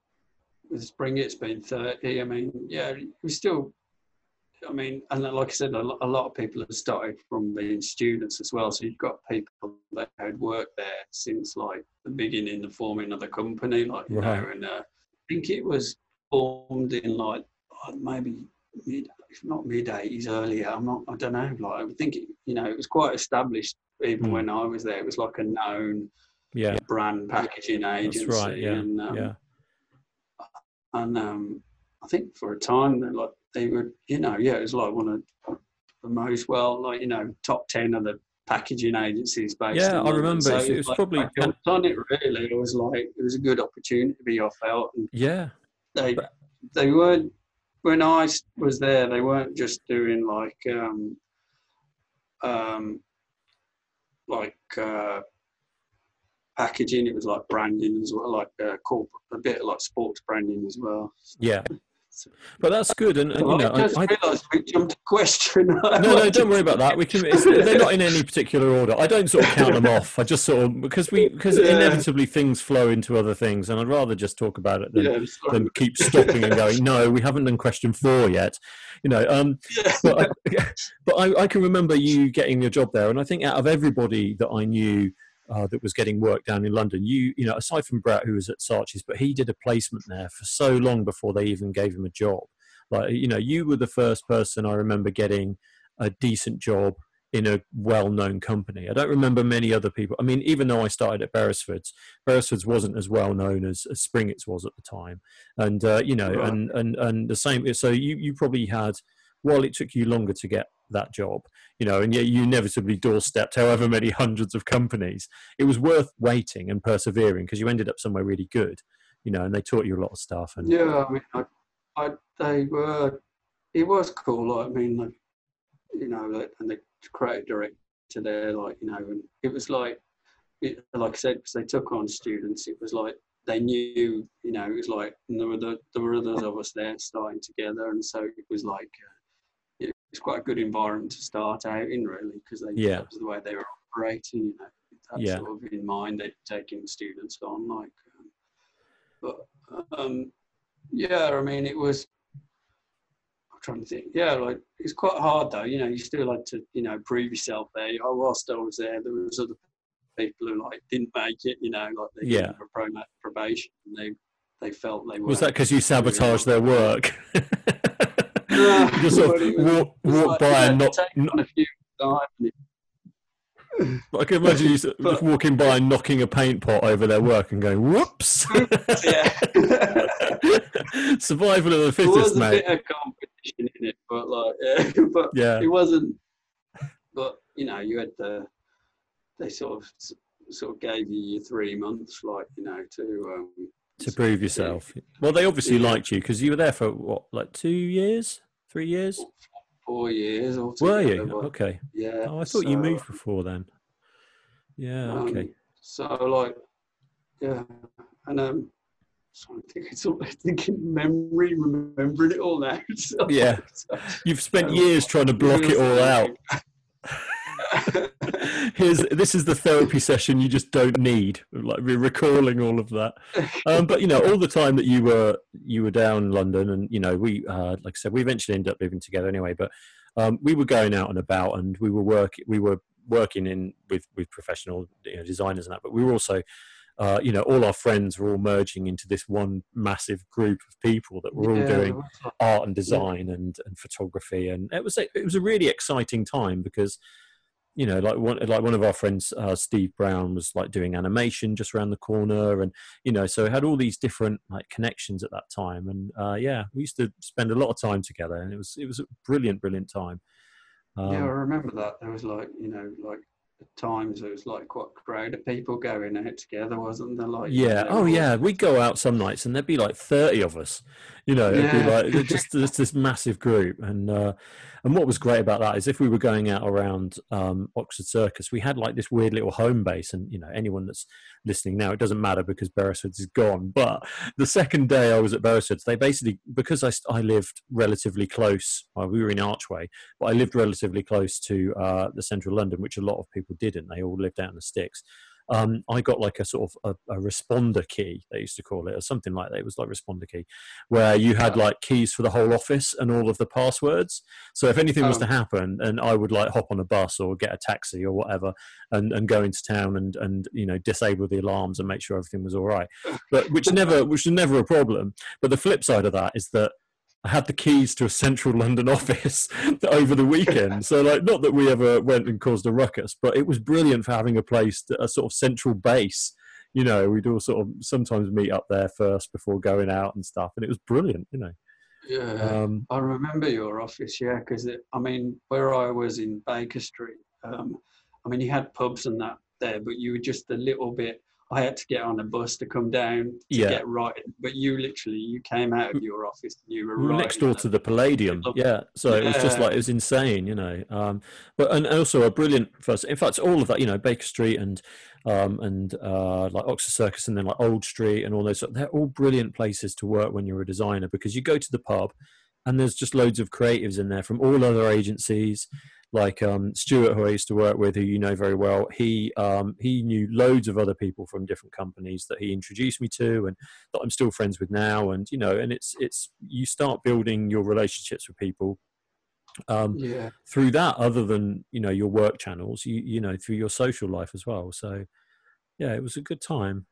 with Spring it's been thirty. I mean, yeah, we still. I mean, and like I said, a lot of people have started from being students as well. So you've got people that had worked there since like the beginning of forming of the company, like you know, and uh, I think it was formed in like maybe mid, if not mid eighties, earlier. I'm not, I don't know. Like I think it, you know, it was quite established even Mm. when I was there. It was like a known Yeah, brand packaging agency. that's right. Yeah, and, um, yeah, and um, I think for a time like they would, you know, yeah, it was like one of the most well, like you know, top ten of the packaging agencies based. Yeah, I remember. So It was like, probably- I on it really. It was like it was a good opportunity. I felt, and yeah. they But- they weren't when I was there. They weren't just doing like um, um, like uh, packaging. It was like branding as well, like uh, corporate, a bit like sports branding as well. Yeah, but that's good, and, and you know, I just I, realised we jumped a question. no, no, don't worry about that. We can. It's, they're not in any particular order. I don't sort of count them off. I just sort of because we because Yeah. inevitably things flow into other things, and I'd rather just talk about it than Yeah, than keep stopping and going. No, we haven't done question four yet. You know, um, Yeah. but I, but I, I can remember you getting your job there, and I think out of everybody that I knew uh, that was getting work down in London, you you know, aside from Brett who was at Saatchi's, but he did a placement there for so long before they even gave him a job. Like you know, you were the first person I remember getting a decent job in a well-known company. I don't remember many other people. I mean, even though I started at Beresford's, Beresford's wasn't as well known as, as Springett's was at the time, and uh, you know, Right. and and and the same. So you you probably had, while it took you longer to get that job, you know, and yet you inevitably doorstepped however many hundreds of companies. It was worth waiting and persevering because you ended up somewhere really good, you know, and they taught you a lot of stuff. And Yeah, I mean, I, I, they were. It was cool. I mean, like, you know, like, and the creative director there, like, you know, and it was like, it, like I said, because they took on students, it was like they knew, you know, it was like and there were the, there were others of us there starting together, and so it was like. Uh, it was quite a good environment to start out in, really, because they Yeah. that was the way they were operating. You know, that Yeah. sort of in mind, they're taking students on, like. Um, but um, yeah, I mean, it was. I'm trying to think. Yeah, like it's quite hard though. You know, you still had to, you know, prove yourself there. Oh, whilst I was there, there was other people who like didn't make it. You know, like they Yeah. pro- probation. And they they felt they were. was that because you sabotaged their work? Just sort of walk, walk like, by and know, not. a few times. I can imagine you sort of But- just walking by and knocking a paint pot over their work and going, "Whoops!" Yeah. Survival of the there was fittest, a mate. bit of competition in it, but like, yeah, but Yeah, it wasn't. But you know, you had the. They sort of sort of gave you your three months, like you know, to um, to prove yourself. Well, they obviously Yeah. liked you because you were there for what, like two years, three years? four years or Were you? Okay. Yeah. Oh, I thought you moved before then. Yeah. um, Okay. So like, yeah, and um, so I think it's all I think in memory, remembering it all now. So, Yeah. so- You've spent um, years trying to block it all out. Here's this is the therapy session you just don't need. Like we're recalling all of that. Um, but you know, all the time that you were you were down in London, and you know, we uh, like I said, we eventually ended up living together anyway. But um, we were going out and about, and we were work we were working in with with professional you know, designers and that. But we were also uh, you know, all our friends were all merging into this one massive group of people that were all doing art and design yeah. and, and photography, and it was a, it was a really exciting time because, you know, like one like one of our friends, uh, Steve Brown, was like doing animation just around the corner, and you know, so it had all these different like connections at that time, and uh, yeah, we used to spend a lot of time together, and it was it was a brilliant, brilliant time. Um, yeah, I remember that. There was like you know like times it was like quite a crowd of people going out together, wasn't there? Like yeah, oh yeah, we'd go out some nights and there'd be like thirty of us. You know, it'd yeah. be like just, just this massive group, and uh, and what was great about that is if we were going out around um, Oxford Circus, we had like this weird little home base, and you know anyone that's listening now, it doesn't matter because Beresford is gone. But the second day I was at Beresford's, they basically because I I lived relatively close. Well, we were in Archway, but I lived relatively close to uh, the central London, which a lot of people didn't. They all lived out in the sticks um, I got like a sort of a, a, responder key, they used to call it, or something like that. It was like responder key, where you had like keys for the whole office and all of the passwords. So if anything was to oh. happen, and I would like hop on a bus or get a taxi or whatever, and, and go into town and and you know disable the alarms and make sure everything was all right, but which never which was never a problem. But the flip side of that is that I had the keys to a central London office over the weekend. So, like, not that we ever went and caused a ruckus, but it was brilliant for having a place, a sort of central base. You know, we'd all sort of sometimes meet up there first before going out and stuff, and it was brilliant. You know. Yeah, um, I remember your office. Yeah, because I mean, where I was in Baker Street, um, I mean, you had pubs and that there, but you were just a little bit I had to get on a bus to come down to yeah. get right. But you literally, you came out of your office and you were right next door to the Palladium. Yeah, so yeah. it was just like it was insane, you know. Um, but and also a brilliant first. In fact, all of that, you know, Baker Street and um, and uh, like Oxford Circus and then like Old Street and all those. They're all brilliant places to work when you're a designer because you go to the pub and there's just loads of creatives in there from all other agencies like um, Stuart, who I used to work with, who you know very well, he um, he knew loads of other people from different companies that he introduced me to, and that I'm still friends with now. And you know, and it's it's you start building your relationships with people um, yeah. through that, other than you know your work channels, you you know through your social life as well. So yeah, it was a good time.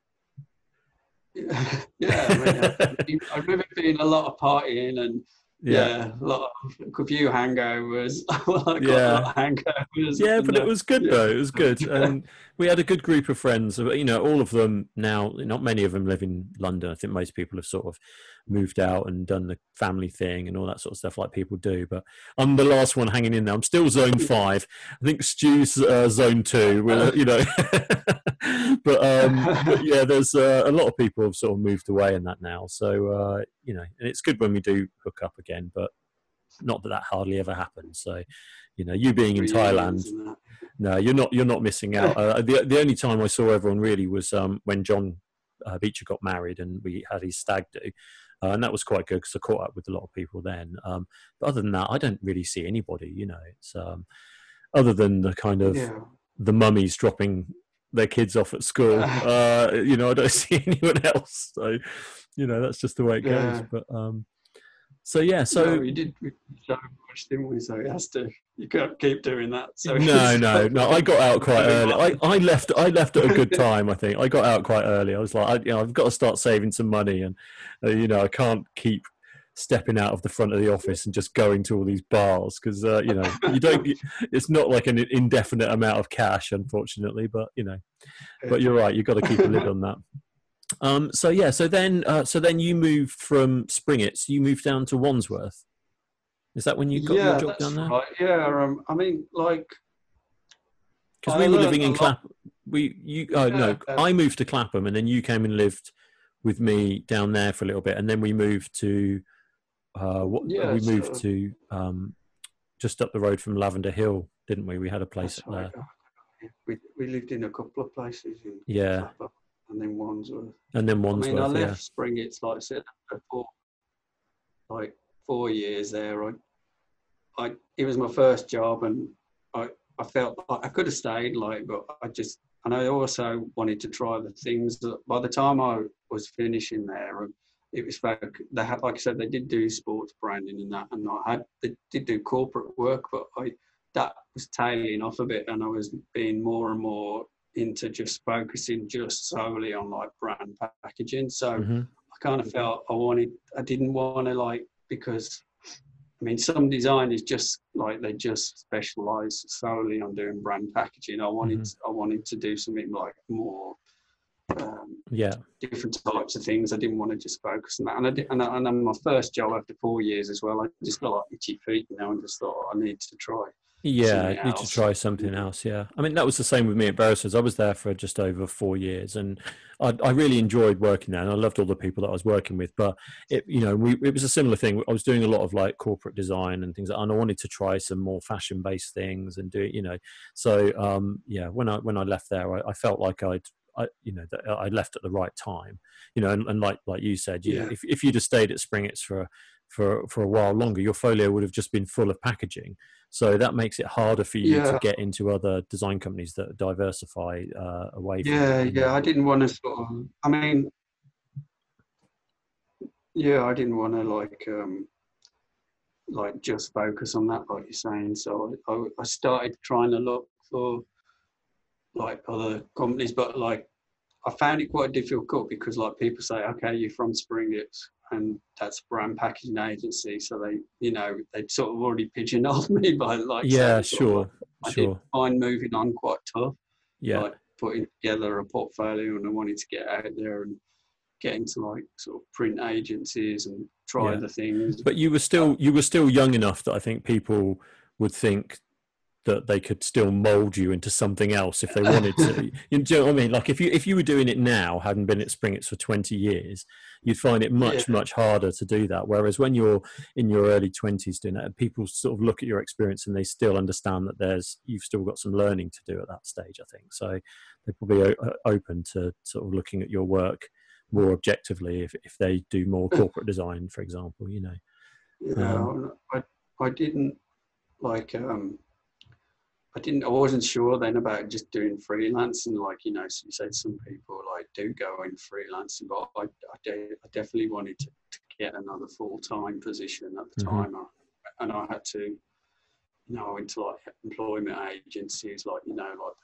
Yeah, I, mean, I remember being a lot of partying and yeah, yeah a lot of, a few hangovers. yeah. hangovers. Yeah, but it was good though. It was good, and we had a good group of friends. You know, all of them now. Not many of them live in London. I think most people have sort of moved out and done the family thing and all that sort of stuff like people do. But I'm the last one hanging in there. I'm still zone five. I think Stu's uh, zone two. you know, but, um, but, yeah, there's uh, a lot of people have sort of moved away in that now. So uh, you know, and it's good when we do hook up again, but not that that hardly ever happens. So you know, you being in Thailand, no, you're not. You're not missing out. Uh, the the only time I saw everyone really was um, when John uh, Beecher got married and we had his stag do. Uh, and that was quite good because I caught up with a lot of people then. Um, but other than that, I don't really see anybody. You know, it's um, other than the kind of yeah. the mummies dropping their kids off at school. Uh, you know, I don't see anyone else. So, you know, that's just the way it goes. Yeah. But um, so yeah, so no, we did we so much, didn't we? So it has to. You can't keep doing that. So no, no, no. I got out quite early. I, I left. I left at a good time. I think I got out quite early. I was like, I, you know, I've got to start saving some money, and uh, you know, I can't keep stepping out of the front of the office and just going to all these bars because uh, you know you don't it's not like an indefinite amount of cash unfortunately but you know but you're right you've got to keep a lid on that um, so yeah, so then uh, so then you moved from Springett, you moved down to Wandsworth. Is that when you got yeah, your job down there? Right. Yeah, um, I mean, like because we were living in Clapham. We you oh yeah, no, uh, I moved to Clapham, and then you came and lived with me down there for a little bit, and then we moved to uh, what yeah, we moved to um, just up the road from Lavender Hill, didn't we? We had a place right. there. We we lived in a couple of places. yeah. Clapham and then Wandsworth. And then Wandsworth. I mean, I left yeah. Spring. It's like I said before, like four years there. I, I, it was my first job, and I, I felt like I could have stayed, like, but I just, and I also wanted to try the things that by the time I was finishing there, um, it was like they had, like I said, they did do sports branding and that, and I had, they did do corporate work, but I, that was tailing off a bit, and I was being more and more into just focusing just solely on like brand packaging. So Mm-hmm. I kind of felt I wanted, I didn't want to like because I mean, some designers just like they just specialize solely on doing brand packaging. I wanted, I wanted to do something like more um, Yeah. different types of things. I didn't want to just focus on that. And I did, and, I, and then my first job after four years as well, I just got like itchy feet, you know, and just thought I need to try. Yeah, I need to try something else. Yeah, I mean that was the same with me at Beresford's. I was there for just over four years, and I, I really enjoyed working there, and I loved all the people that I was working with. But it, you know, we, it was a similar thing. I was doing a lot of like corporate design and things, like, and I wanted to try some more fashion-based things and do it. You know, so um, yeah, when I when I left there, I, I felt like I'd. I, you know, that I left at the right time, you know, and, and like like you said, you know, Yeah. if if you'd have stayed at Springetts for for for a while longer, your folio would have just been full of packaging. So that makes it harder for you to get into other design companies that diversify uh, away from. Yeah, yeah. I didn't want to sort of. I mean, yeah, I didn't want to like, um, like just focus on that, like you're saying. So I, I started trying to look for like other companies, but like I found it quite difficult because like people say, okay, you're from Springett, and that's a brand packaging agency, so they, you know, they sort of already pigeonholed me by like. Yeah, saying sort of sure, I did find moving on quite tough Yeah, like putting together a portfolio and I wanted to get out there and get into like sort of print agencies and try Yeah. the things. but you were still you were still young enough that I think people would think that they could still mold you into something else if they wanted to. you know, do you know what I mean? Like if you if you were doing it now, hadn't been at Springetts for twenty years, you'd find it much Yeah. much harder to do that. Whereas when you're in your early twenties doing that, people sort of look at your experience and they still understand that there's you've still got some learning to do at that stage. I think so. They're probably o- open to sort of looking at your work more objectively if if they do more corporate design, for example. You know. you know, I I didn't like um I didn't I wasn't sure then about just doing freelance and like you know so you said some people like do go in freelancing but I I, de- I definitely wanted to, to get another full time position at the Mhm. time I, and I had to you know I went to like employment agencies like you know like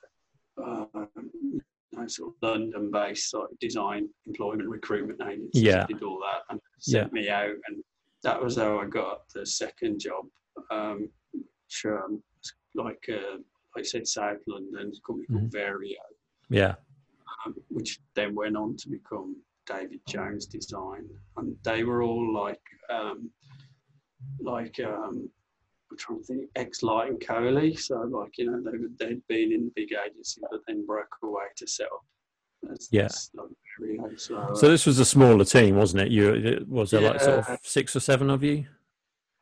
uh, you know, sort of London based like design employment recruitment agencies Yeah. did all that and sent me out and that was how I got the second job um, which um, like uh, like I said South London a company called Vario Yeah. um, which then went on to become David Jones Design, and they were all like, um, like um, I'm trying to think, ex Light and Coley. So like you know they they'd been in big agency, but then broke away to set up. Yeah. as. So, uh, So this was a smaller team, wasn't it? You it- was there like sort of six or seven of you?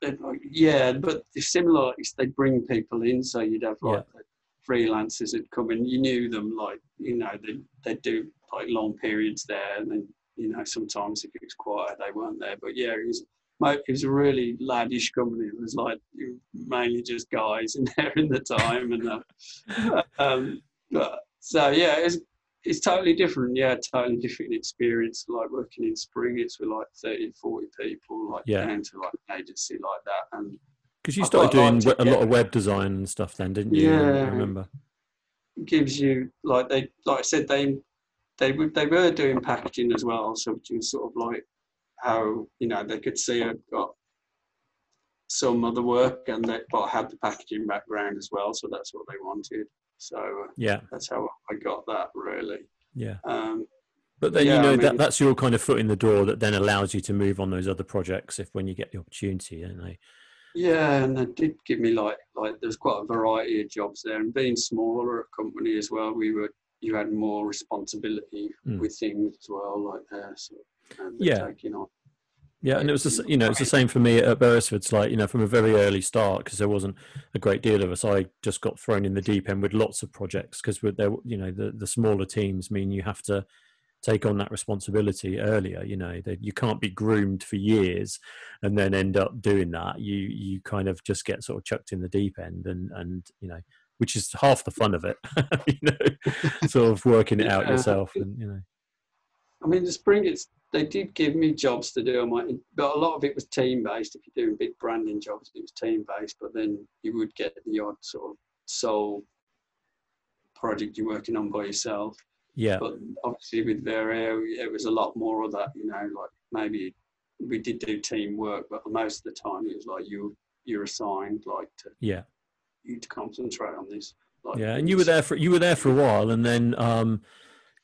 Like- yeah, but it's similar. They'd bring people in, so you'd have like the freelancers that come in. You knew them, like you know, they they'd do like long periods there, and then you know sometimes if it was quiet, they weren't there. But yeah, it was it was a really laddish company. It was like it was mainly just guys in there in the time, and uh, um, but, so yeah, it's it's totally different. Yeah, totally different experience. Like working in Spring, it's with like 30, 40 people, like Yeah. down to like an agency like that. And Because you I started doing a lot of web design and stuff then, didn't you? Yeah, I remember. gives you like they like I said they they were they were doing packaging as well, so which was sort of like how you know they could see I've got some other work and they but I had the packaging background as well, so that's what they wanted. So uh, Yeah, that's how I got that really. yeah. Um, But then Yeah, you know I that that's your kind of foot in the door that then allows you to move on those other projects if when you get the opportunity, don't they? Yeah, and they did give me like like there's quite a variety of jobs there, and being smaller a company as well, we were you had more responsibility Mm. with things as well, like there. So and Yeah. taking on. Yeah, and it was the, you know it's the same for me at Beresford's. Like you know, from a very early start, because there wasn't a great deal of us. I just got thrown in the deep end with lots of projects because there, you know, the the smaller teams mean you have to take on that responsibility earlier. You know, that you can't be groomed for years and then end up doing that. You you kind of just get sort of chucked in the deep end, and and you know which is half the fun of it. you know, sort of working it out yourself, and you know. I mean, the spring it's they did give me jobs to do on my, but a lot of it was team based. If you're doing big branding jobs, it was team based. But then you would get the odd sort of sole project you're working on by yourself. Yeah. But obviously with Vario, it was a lot more of that. You know, like maybe we did do teamwork, but most of the time it was like you you're assigned like to yeah you to concentrate on this. Like, yeah, and you were there for you were there for a while, and then um,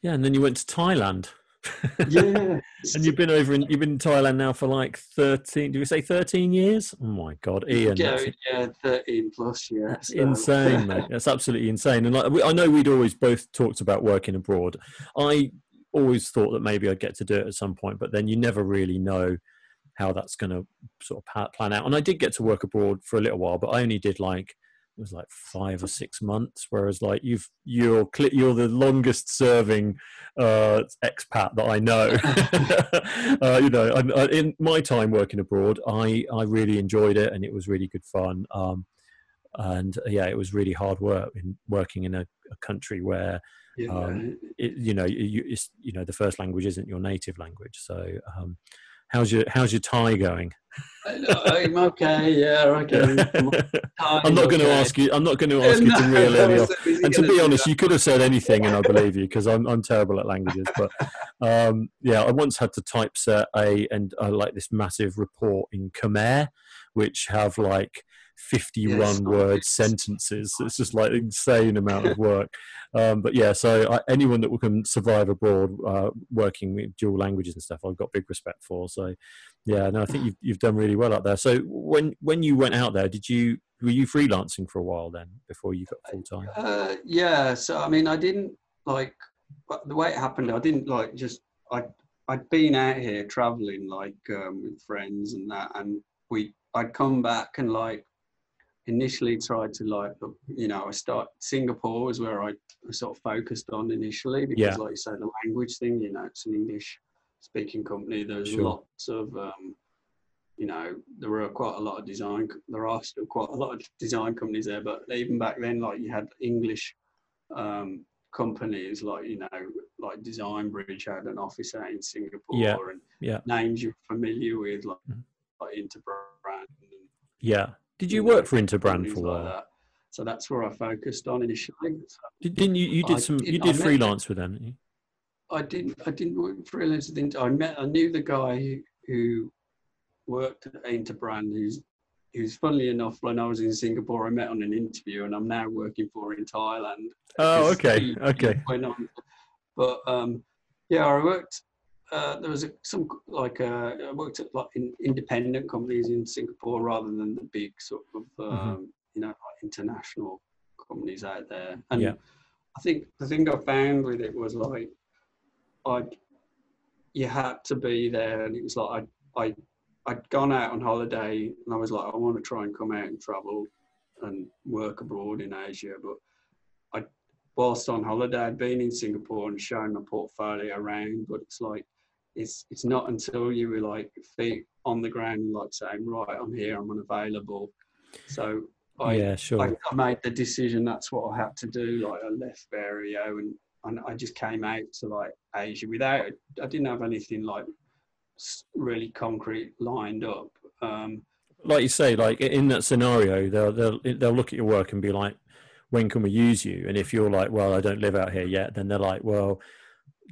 yeah, and then you went to Thailand. yeah, and you've been over in you've been in Thailand now for like thirteen. Do we say thirteen years? Oh my god, Ian! Yeah, yeah, thirteen plus. Yeah, that's so. insane, mate. That's absolutely insane. And like, I know we'd always both talked about working abroad. I always thought that maybe I'd get to do it at some point, but then you never really know how that's going to sort of plan out. And I did get to work abroad for a little while, but I only did like it was like five or six months. Whereas like you've you're you're the longest serving uh, expat that I know. uh, you know, I, I, in my time working abroad, I I really enjoyed it and it was really good fun. Um, and uh, yeah, it was really hard work in working in a, a country where yeah. um, it, you know you, you know the first language isn't your native language. So um, How's your How's your Thai going? I'm okay. Yeah, okay. I'm not going to ask you. I'm not going to ask you to reel any off. And to be honest, you could have said anything, and I believe you because I'm I'm terrible at languages. But um, yeah, I once had to typeset a and uh, like this massive report in Khmer, which have like 51 yes, word sentences. It's just like insane amount of work. Um, but yeah, so I, anyone that can survive abroad uh, working with dual languages and stuff, I've got big respect for. So yeah, no, I think you've, you've done really well out there. So when, when you went out there, did you, were you freelancing for a while then before you got full time? Uh, yeah. So, I mean, I didn't like the way it happened. I didn't like just, I, I'd been out here traveling like um, with friends and that, and we, I'd come back and like initially tried to like you know i start singapore was where i sort of focused on initially because yeah. like you say the language thing you know it's an english speaking company there's sure. lots of um, you know there were quite a lot of design there are still quite a lot of design companies there but even back then like you had english um, companies like you know like design bridge had an office out in singapore yeah. and yeah. names you're familiar with like, mm-hmm. like interbrand yeah did you work for Interbrand for a while? Like. So that's where I focused on initially. Didn't you? You did I some. Did, you did freelance with them. I didn't. I didn't work freelance. I, I met. I knew the guy who, who worked at Interbrand. Who's who's funnily enough, when I was in Singapore, I met on an interview, and I'm now working for in Thailand. Oh, okay, he, okay. He. But um, yeah, I worked uh, there was a, some like uh, I worked at like in independent companies in Singapore rather than the big sort of mm-hmm. um, mm-hmm. you know like international companies out there. And yeah. I think the thing I found with it was like I you had to be there, and it was like I I I'd gone out on holiday, and I was like I want to try and come out and travel and work abroad in Asia, but I whilst on holiday, I'd been in Singapore and shown my portfolio around, but it's like it's it's not until you were like feet on the ground, like saying, right, I'm here, I'm unavailable. So I, yeah, sure. I, I, made the decision. That's what I had to do. Like I left Vario and, and I just came out to like Asia without. I didn't have anything like really concrete lined up. Um, like you say, like in that scenario, they'll they'll they'll look at your work and be like, when can we use you? And if you're like, well, I don't live out here yet, then they're like, well,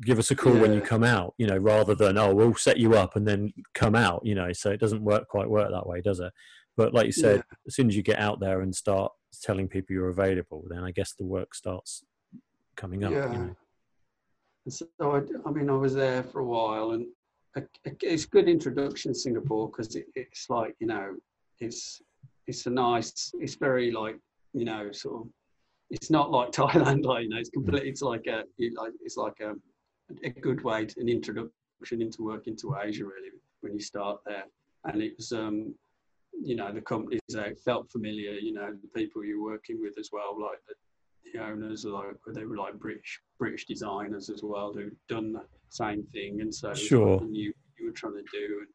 give us a call yeah. when you come out, you know, rather than, oh, we'll set you up and then come out, you know, so it doesn't work quite work that way, does it? But like you said, yeah. as soon as you get out there and start telling people you're available, then I guess the work starts coming up. Yeah. You know? So I, I, mean, I was there for a while, and it's a good introduction Singapore because it, it's like you know, it's it's a nice, it's very like you know, sort of. It's not like Thailand, like you know, it's hmm. completely. It's like a, it's like a a good way, to, an introduction into work into Asia, really, when you start there. And it was, um, you know, the companies felt familiar, you know, the people you're working with as well, like the, the owners, like they were like British British designers as well, who'd done the same thing, and so sure, you you were trying to do. And,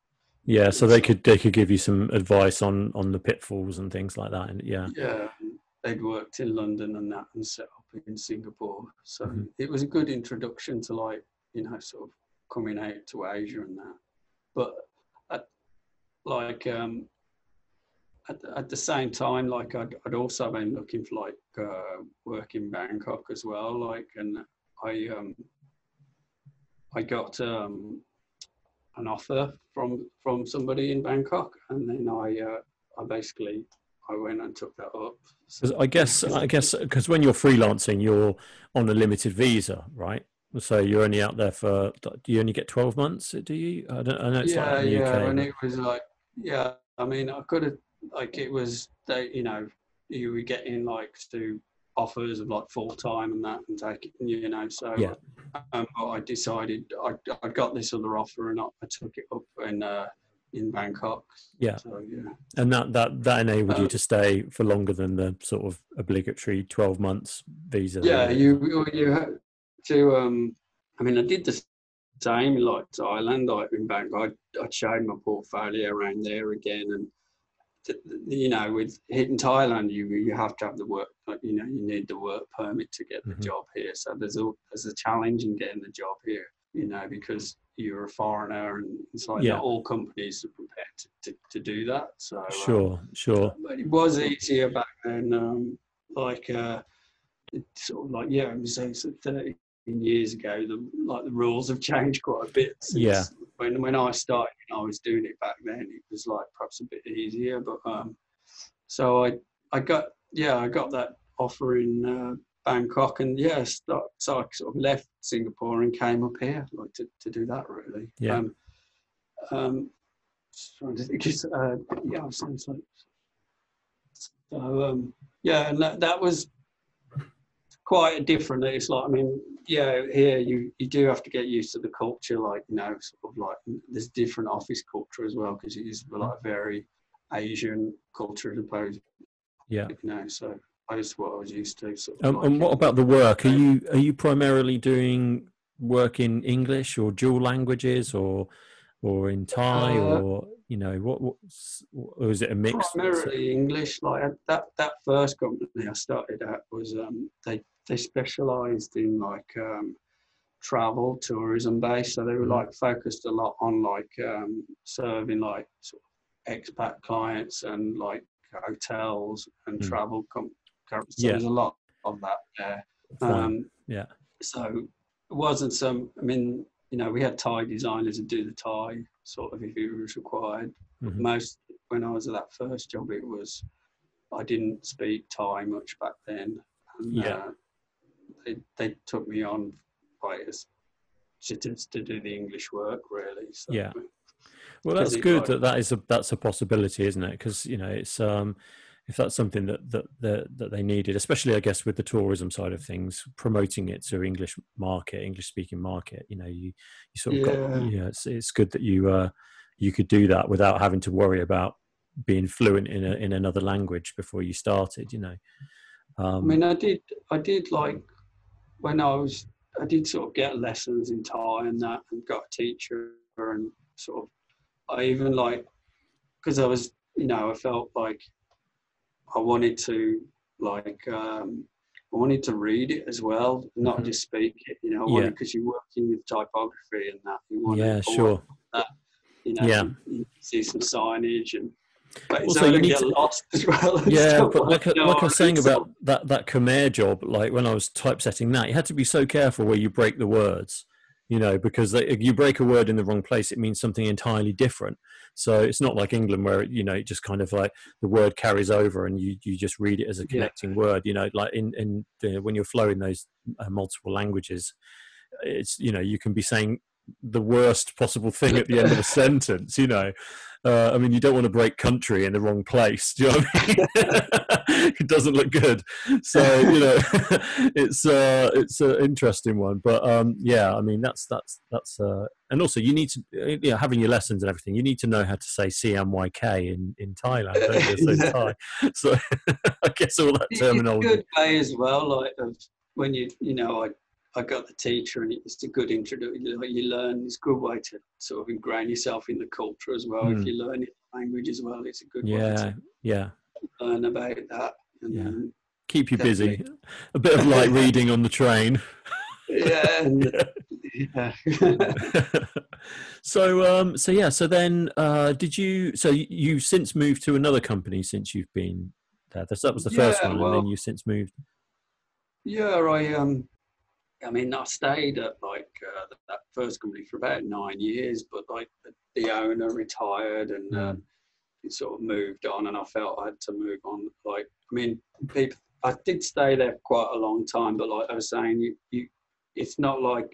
yeah, so they could they could give you some advice on on the pitfalls and things like that, and yeah, yeah, they'd worked in London and that and set up in Singapore. So Mhm. it was a good introduction to like, you know, sort of coming out to Asia and that. But at, like um, at, at the same time, like I'd, I'd also been looking for like uh, work in Bangkok as well. Like, and I um, I got um, an offer from from somebody in Bangkok, and then I uh, I basically I went and took that up. 'Cause I guess I guess because when you're freelancing, you're on a limited visa, right? So you're only out there for. Do you only get twelve months? Do you? I don't. I know it's yeah, like in the yeah, UK. and it was like, yeah. I mean, I could have like it was they, you know, you were getting like to offers of like full time and that and take it, you know. So Yeah. um, but I decided I I got this other offer and I, I took it up and uh, in Bangkok. Yeah. So yeah. And that that that enabled you Uh, to stay for longer than the sort of obligatory twelve months visa. Yeah, you you- you had to. Um, I mean, I did the same like Thailand. Like in Bangkok, I, I showed my portfolio around there again, and th- you know, with hitting Thailand, you you have to have the work. Like, you know, you need the work permit to get the Mhm. job here. So there's a there's a challenge in getting the job here. You know, because you're a foreigner, and it's like Yeah. not all companies are prepared to, to, to do that. So um, Sure, sure. but it was easier back then. Um, like, uh, sort of like yeah, it was, it's 13 years ago. The like the rules have changed quite a bit. Since Yeah. When when I started, and I was doing it back then. It was like perhaps a bit easier, but um, so I I got yeah I got that offer in uh, Bangkok, and yeah, start, so I sort of left Singapore and came up here like to, to do that really. Yeah. Um, um, trying to think, uh, yeah, I was so. So um, yeah, and that, that was quite a different. It's like I mean, yeah, here you you do have to get used to the culture, like you know, sort of like there's different office culture as well because it is like a very Asian culture as opposed, Yeah. you know. So what I was used to. Sort of Um, like, and what about the work? Are you are you primarily doing work in English or dual languages or or in Thai Uh, or you know what what's, or is it a mix? primarily English. Like uh, that that first company I started at was um, they they specialised in like um, travel tourism based. So they were Mhm. like focused a lot on like um, serving like sort of expat clients and like hotels and Mm. travel. Com- com- so Yeah. there's a lot of that there. Um, Yeah. So it wasn't some. I mean, you know, we had Thai designers who do the Thai sort of if it was required Mhm. most when I was at that first job, it was I didn't speak Thai much back then. And, Yeah. uh, they they took me on quite as to, to, to do the English work really. So, Yeah. Well, that's good like- that that is a that's a possibility, isn't it? Because you know, it's um, if that's something that that that that they needed, especially I guess with the tourism side of things, promoting it to English market, English speaking market. You know, you you sort of got Yeah. yeah. It's it's good that you uh you could do that without having to worry about being fluent in a, in another language before you started. You know. I Um, mean, I did I did like when I was I did sort of get lessons in Thai and that, and got a teacher and sort of I even like because I was you know I felt like I wanted to like um, I wanted to read it as well, not Mhm. just speak it. You know, Yeah. because you're working with typography and that. You want yeah, to, sure. You know, Yeah. you, see some signage and. But Also, you need get to- lost as well. Yeah, but like, I- you like I was saying about that that Khmer job, like when I was typesetting that, you had to be so careful where you break the words, you know, because they, if you break a word in the wrong place, it means something entirely different. So it's not like England where you know it just kind of like the word carries over and you you just read it as a Yeah. connecting word. You know, like in in the, when you're flowing those uh, multiple languages, it's you know you can be saying the worst possible thing at the end of a sentence you know uh, i mean you don't want to break country in the wrong place do you know what i mean it doesn't look good so you know it's uh it's an interesting one but um yeah i mean that's that's that's uh and also you need to uh, you know having your lessons and everything you need to know how to say cmyk in in thailand don't you? so, Yeah. Thai. so i guess all that It's a terminology good way as well, like of when you you know I I got the teacher and it's a good introduction. Like you learn, it's a good way to sort of ingrain yourself in the culture as well. Mm. If you learn it language as well, it's a good way yeah to yeah learn about that. And Yeah. keep you busy. A bit of light reading on the train. Yeah. yeah. so um so yeah so then uh did you so you, you've since moved to another company since you've been there that was the first Yeah, one and then you've since moved Yeah, I um, I mean, I stayed at like uh, that first company for about nine years, but like the, the owner retired and Mm. um, it sort of moved on, and I felt I had to move on. Like, I mean, people, I did stay there quite a long time, but like I was saying, you, you, it's not like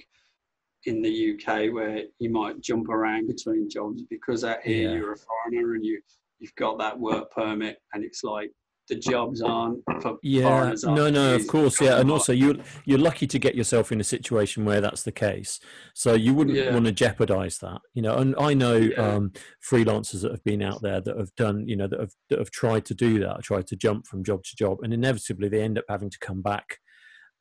in the UK where you might jump around between jobs because out here Yeah. you're a foreigner and you you've got that work permit, and it's like the jobs aren't for yeah no no of course yeah and also you you're lucky to get yourself in a situation where that's the case so you wouldn't Yeah. want to jeopardize that you know and i know Yeah. um freelancers that have been out there that have done you know that have that have tried to do that tried to jump from job to job and inevitably they end up having to come back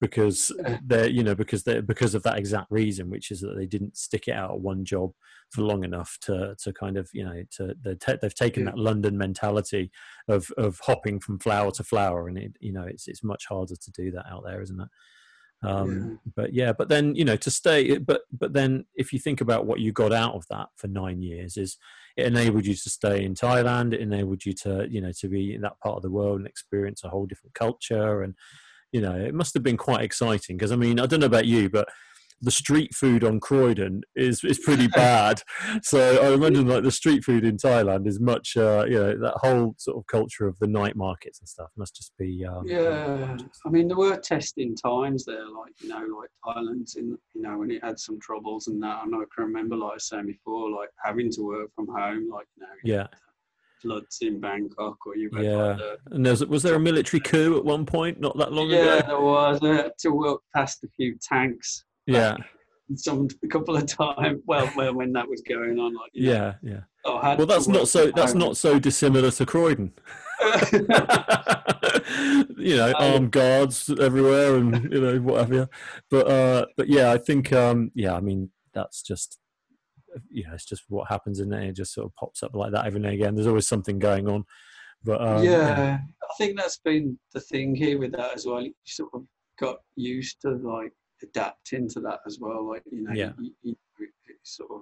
because they're you know because they because of that exact reason which is that they didn't stick it out at one job for long enough to to kind of you know to ta- they've taken Yeah. that london mentality of of hopping from flower to flower and it you know it's it's much harder to do that out there isn't it? Um but yeah but then you know to stay but but then if you think about what you got out of that for nine years is it enabled you to stay in thailand it enabled you to you know to be in that part of the world and experience a whole different culture and you know it must have been quite exciting because i mean i don't know about you but the street food on Croydon is is pretty bad. So I imagine like the street food in Thailand is much, uh, you know, that whole sort of culture of the night markets and stuff must just be. Um, Yeah, I mean there were testing times there, like you know, like Thailand's in, you know, when it had some troubles and that. And I can remember, like I was saying before, like having to work from home, like you know, Yeah, floods in Bangkok or you had Yeah. like the, and there's was there a military coup at one point not that long yeah, ago? there was. I had to walk past a few tanks. Yeah, Some a couple of times. Well, when, when that was going on, like you know, yeah, yeah. I Well, that's not so. That's not so dissimilar to Croydon. you know, armed guards everywhere, and you know what have you. But uh, but yeah, I think um, yeah, I mean that's just you know it's just what happens in there. It just sort of pops up like that every now and again. There's always something going on. But um, yeah, I think that's been the thing here with that as well. You sort of got used to like adapting to that as well. Like you know, Yeah. you, you, it's sort of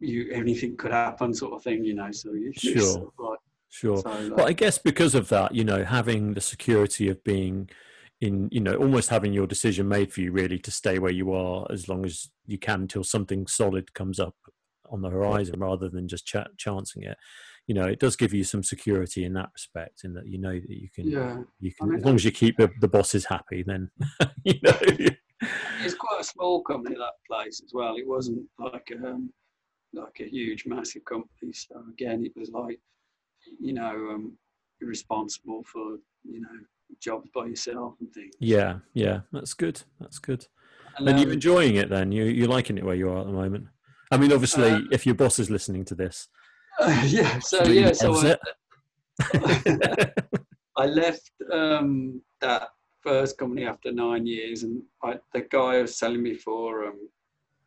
you anything could happen, sort of thing. You know, so you you Sure. sort of like, sure. so, like, Well, I guess because of that, you know, having the security of being in, you know, almost having your decision made for you really to stay where you are as long as you can until something solid comes up on the horizon rather than just ch- chancing it. You know, it does give you some security in that respect, in that you know that you can, yeah, you I mean, as long as you keep the, the bosses happy, then you know. it's quite a small company that place as well. It wasn't like um like a huge massive company. So again, it was like you know um, responsible for you know jobs by yourself and things. Yeah, yeah, that's good. That's good. And, And you're um, enjoying it then? You you're liking it where you are at the moment? I mean, obviously, Uh, if your boss is listening to this, yeah. So yeah. So I. I left um, that first company after nine years, and I, the guy I was selling me for, um,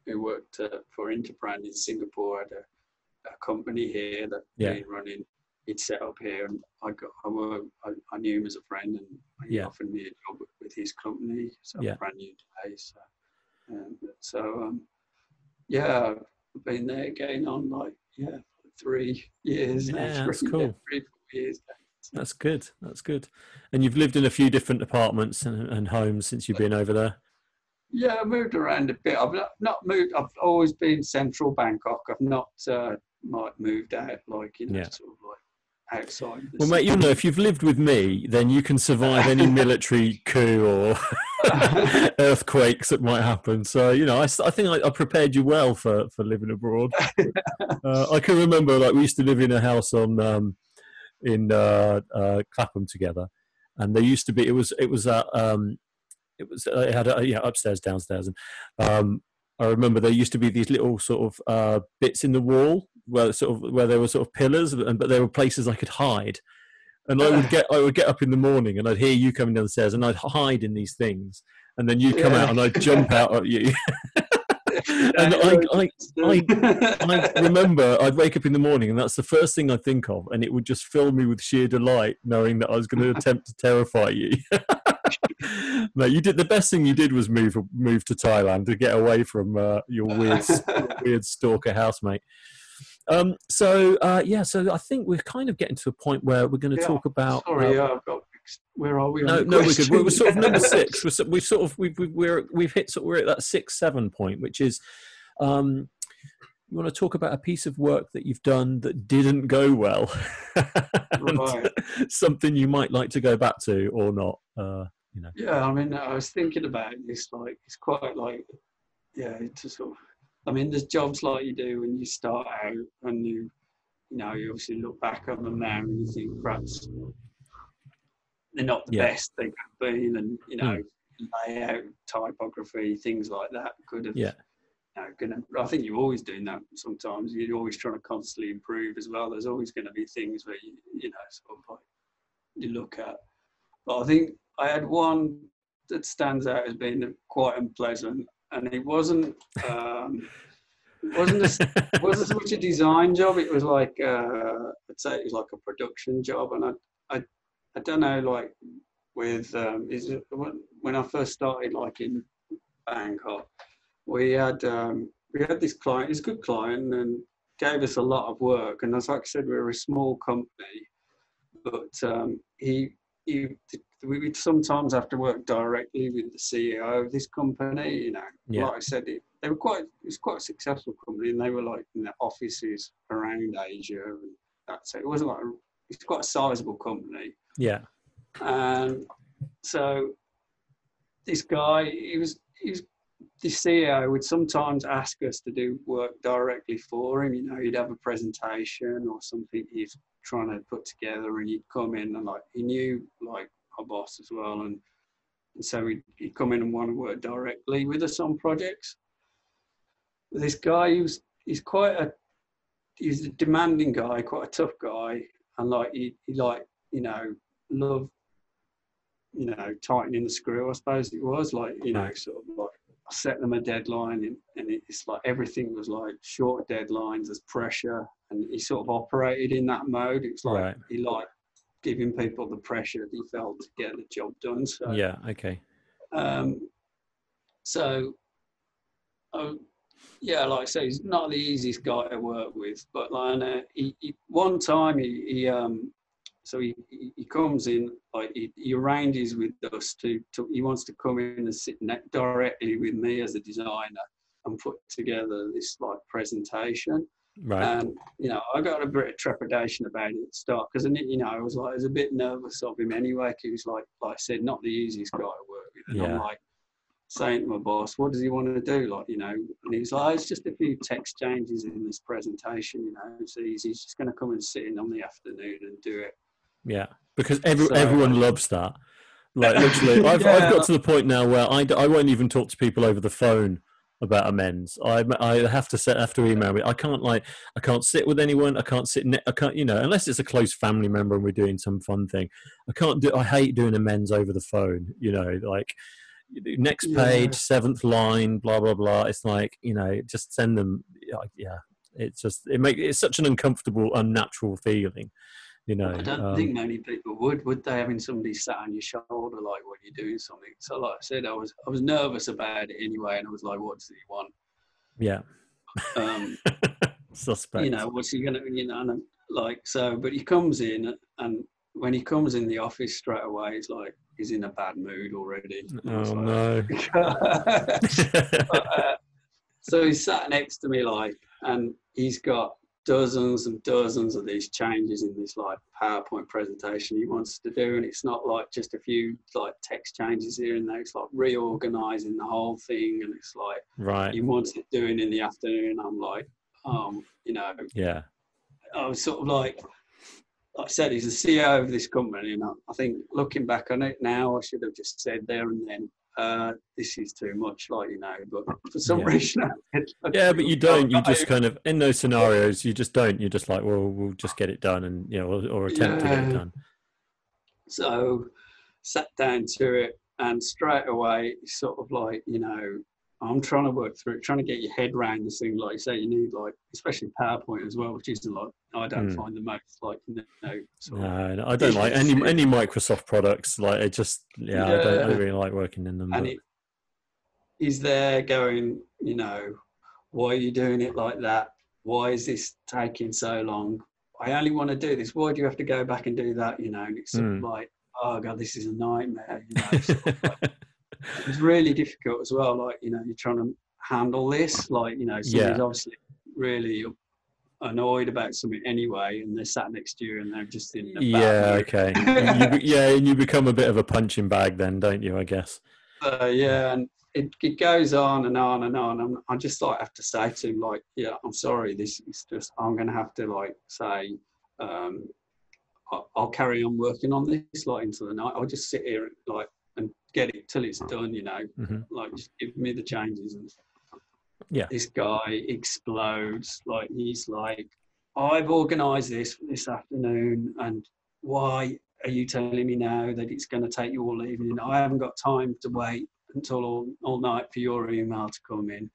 who worked uh, for Interbrand in Singapore, had a, a company here that Yeah. been running. He'd set up here, and I got I, I, I knew him as a friend, and he Yeah. offered me a job with- his company. So Yeah. brand new day. So, um, so um, yeah, I've been there getting on like yeah three years. now, Yeah, that's three- cool. Three four years. now. That's good. That's good. And you've lived in a few different apartments and, and homes since you've been over there. Yeah, I moved around a bit. I've not, not moved. I've always been central Bangkok. I've not uh, moved out, like you know, Yeah. sort outside. Well, mate, you'll know if you've lived with me, then you can survive any military coup or earthquakes that might happen. So, you know, I, I think I, I prepared you well for, for living abroad. uh, I can remember, like, we used to live in a house on um, in uh, uh, Clapham together, and there used to be it was it was uh, um, it was uh, it had a, yeah upstairs downstairs, and um, I remember there used to be these little sort of uh, bits in the wall where sort of where there were sort of pillars, and but there were places I could hide. And I would get I would get up in the morning and I'd hear you coming down the stairs and I'd hide in these things, and then you'd come Yeah. out and I'd jump out at you. and I, I, I, I remember I'd wake up in the morning and that's the first thing I think of, and it would just fill me with sheer delight knowing that I was going to attempt to terrify you. no, you did the best thing you did was move move to Thailand to get away from uh, your weird weird stalker housemate. Um, so uh, yeah, so I think we're kind of getting to a point where we're going to Yeah, talk about. Sorry, uh, uh, I've got, where are we? on no, no, we're good. We're, we're sort of number six. We're, we've sort of we've we've we're, we've hit sort we're at that six seven point, which is um, you want to talk about a piece of work that you've done that didn't go well, Right. something you might like to go back to or not. Uh, you know, Yeah, I mean, I was thinking about this. Like, it's quite like, yeah, to sort of. I mean, there's jobs like you do when you start out, and you, you know, you obviously look back on them now and you think perhaps they're not the Yeah. best they could be, and you know, hmm. layout, typography, things like that could have. Yeah. You know, gonna, I think you're always doing that. Sometimes you're always trying to constantly improve as well. There's always going to be things where you, you know, sort of like you look at. But I think I had one that stands out as being quite unpleasant, and it wasn't. Um, it wasn't a, wasn't so much a design job. It was like uh, I'd say it was like a production job, and I I, I don't know like with um, is it, when I first started like in Bangkok, we had um, we had this client. He's a good client and gave us a lot of work. And as like I said, we were a small company, but um, he he we would sometimes have to work directly with the CEO of this company. You know, Yeah. like I said, it, they were quite it was quite a successful company, and they were like in the offices around Asia, and that's it. It wasn't like a, it's quite a sizable company. yeah, And so this guy, he was, he was, the CEO would sometimes ask us to do work directly for him. You know, he'd have a presentation or something he's trying to put together, and he'd come in and like he knew like our boss as well, and, and so he'd, he'd come in and want to work directly with us on projects. This guy, he was, he's quite a, he's a demanding guy, quite a tough guy, and like he, he like you know love you know tightening the screw i suppose it was like you know sort of like I set them a deadline and, and it's like everything was like short deadlines there's pressure and he sort of operated in that mode it's like Right. he liked giving people the pressure that he felt to get the job done so yeah. Okay. um, so, um, yeah, like I say, he's not the easiest guy to work with. But like, uh, he, he, one time he, he um, so he, he comes in, like he, he arranges with us to, to, he wants to come in and sit ne- directly with me as a designer and put together this like presentation. Right. And you know, I got a bit of trepidation about it at the start because you know I was like, I was a bit nervous of him anyway. he was like, like I said, not the easiest guy to work with. And Yeah. I'm like saying to my boss, what does he want to do? Like, you know, and he's like, oh, it's just a few text changes in this presentation. You know, it's easy. He's just going to come and sit in on the afternoon and do it. Yeah, because every, So- everyone um, loves that. Like literally, I've, I've got to the point now where I, I won't even talk to people over the phone about amends. I I have to set have to email me. I can't like I can't sit with anyone. I can't sit. Ne- I can't you know unless it's a close family member and we're doing some fun thing. I can't do. I hate doing amends over the phone. You know, like next Yeah. page, seventh line, blah blah blah. It's like you know, just send them. like, Yeah, it's just it make it's such an uncomfortable, unnatural feeling. You know, I don't um, think many people would, would they, having somebody sat on your shoulder like when you're doing something. So, like I said, I was I was nervous about it anyway, and I was like, what does he want? yeah. Um, Suspect. you know, what's he gonna, you know, like so. But he comes in, and when he comes in the office straight away, he's like, he's in a bad mood already. And I was oh like, no. But, uh, so he sat next to me like, and he's got dozens and dozens of these changes in this like PowerPoint presentation he wants to do, and it's not like just a few like text changes here and there. It's like reorganizing the whole thing, and it's like right. he wants it doing in the afternoon. I'm like, um, you know, Yeah. I was sort of like, like I said, he's the CEO of this company, and I, I think looking back on it now, I should have just said there and then, uh, this is too much, like you know. But for some Yeah. reason, Yeah, but you don't. You just kind of in those scenarios, you just don't. You're just like, well, we'll just get it done, and you know, or, or attempt to get it done. So sat down to it, and straight away, sort of like you know, I'm trying to work through it, trying to get your head around this thing. Like you say, you need like, especially PowerPoint as well, which is like I don't Mm. find the most like you know. Sort No, no, I don't like any any Microsoft products. Like it just, yeah, I, don't, I don't really like working in them. and but- it is there going, you know, why are you doing it like that? Why is this taking so long? I only want to do this. Why do you have to go back and do that? You know, and it's sort of Mm. like, oh god, this is a nightmare. You know, sort of like, it's really difficult as well. Like, you know, you're trying to handle this. Like, you know, somebody's Yeah. obviously really annoyed about something anyway, and they're sat next to you and they're just in bad yeah, okay, You yeah, and you become a bit of a punching bag then, don't you? I guess. Uh, yeah, and it, it goes on and on and on. And I just like have to say to him, like, yeah, I'm sorry. This is just I'm gonna have to like say, um, I'll, I'll carry on working on this like into the night. I'll just sit here like and get it till it's done. You know, hmm like just give me the changes. And Yeah. this guy explodes. Like he's like, I've organised this this afternoon, and why are you telling me now that it's going to take you all evening? I haven't got time to wait until all, all night for your email to come in.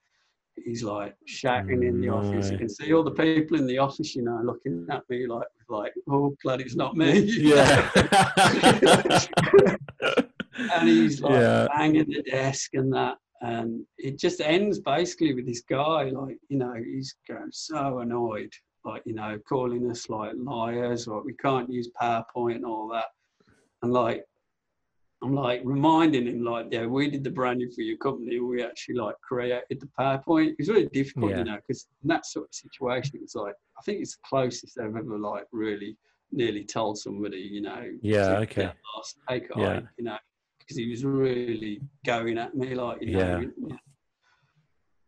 He's like shouting in the office. You can see all the people in the office, you know, looking at me like, like, oh, glad it's not me. Yeah. and he's like Yeah. banging the desk and that and it just ends basically with this guy like you know he's going so annoyed like you know calling us like liars or we can't use powerpoint and all that and like i'm like reminding him like yeah we did the branding for your company we actually like created the powerpoint it's really difficult Yeah. you know because in that sort of situation it's like i think it's the closest i've ever like really nearly told somebody you know Yeah, okay. lost, take Yeah. hike, you know because he was really going at me like you know Yeah.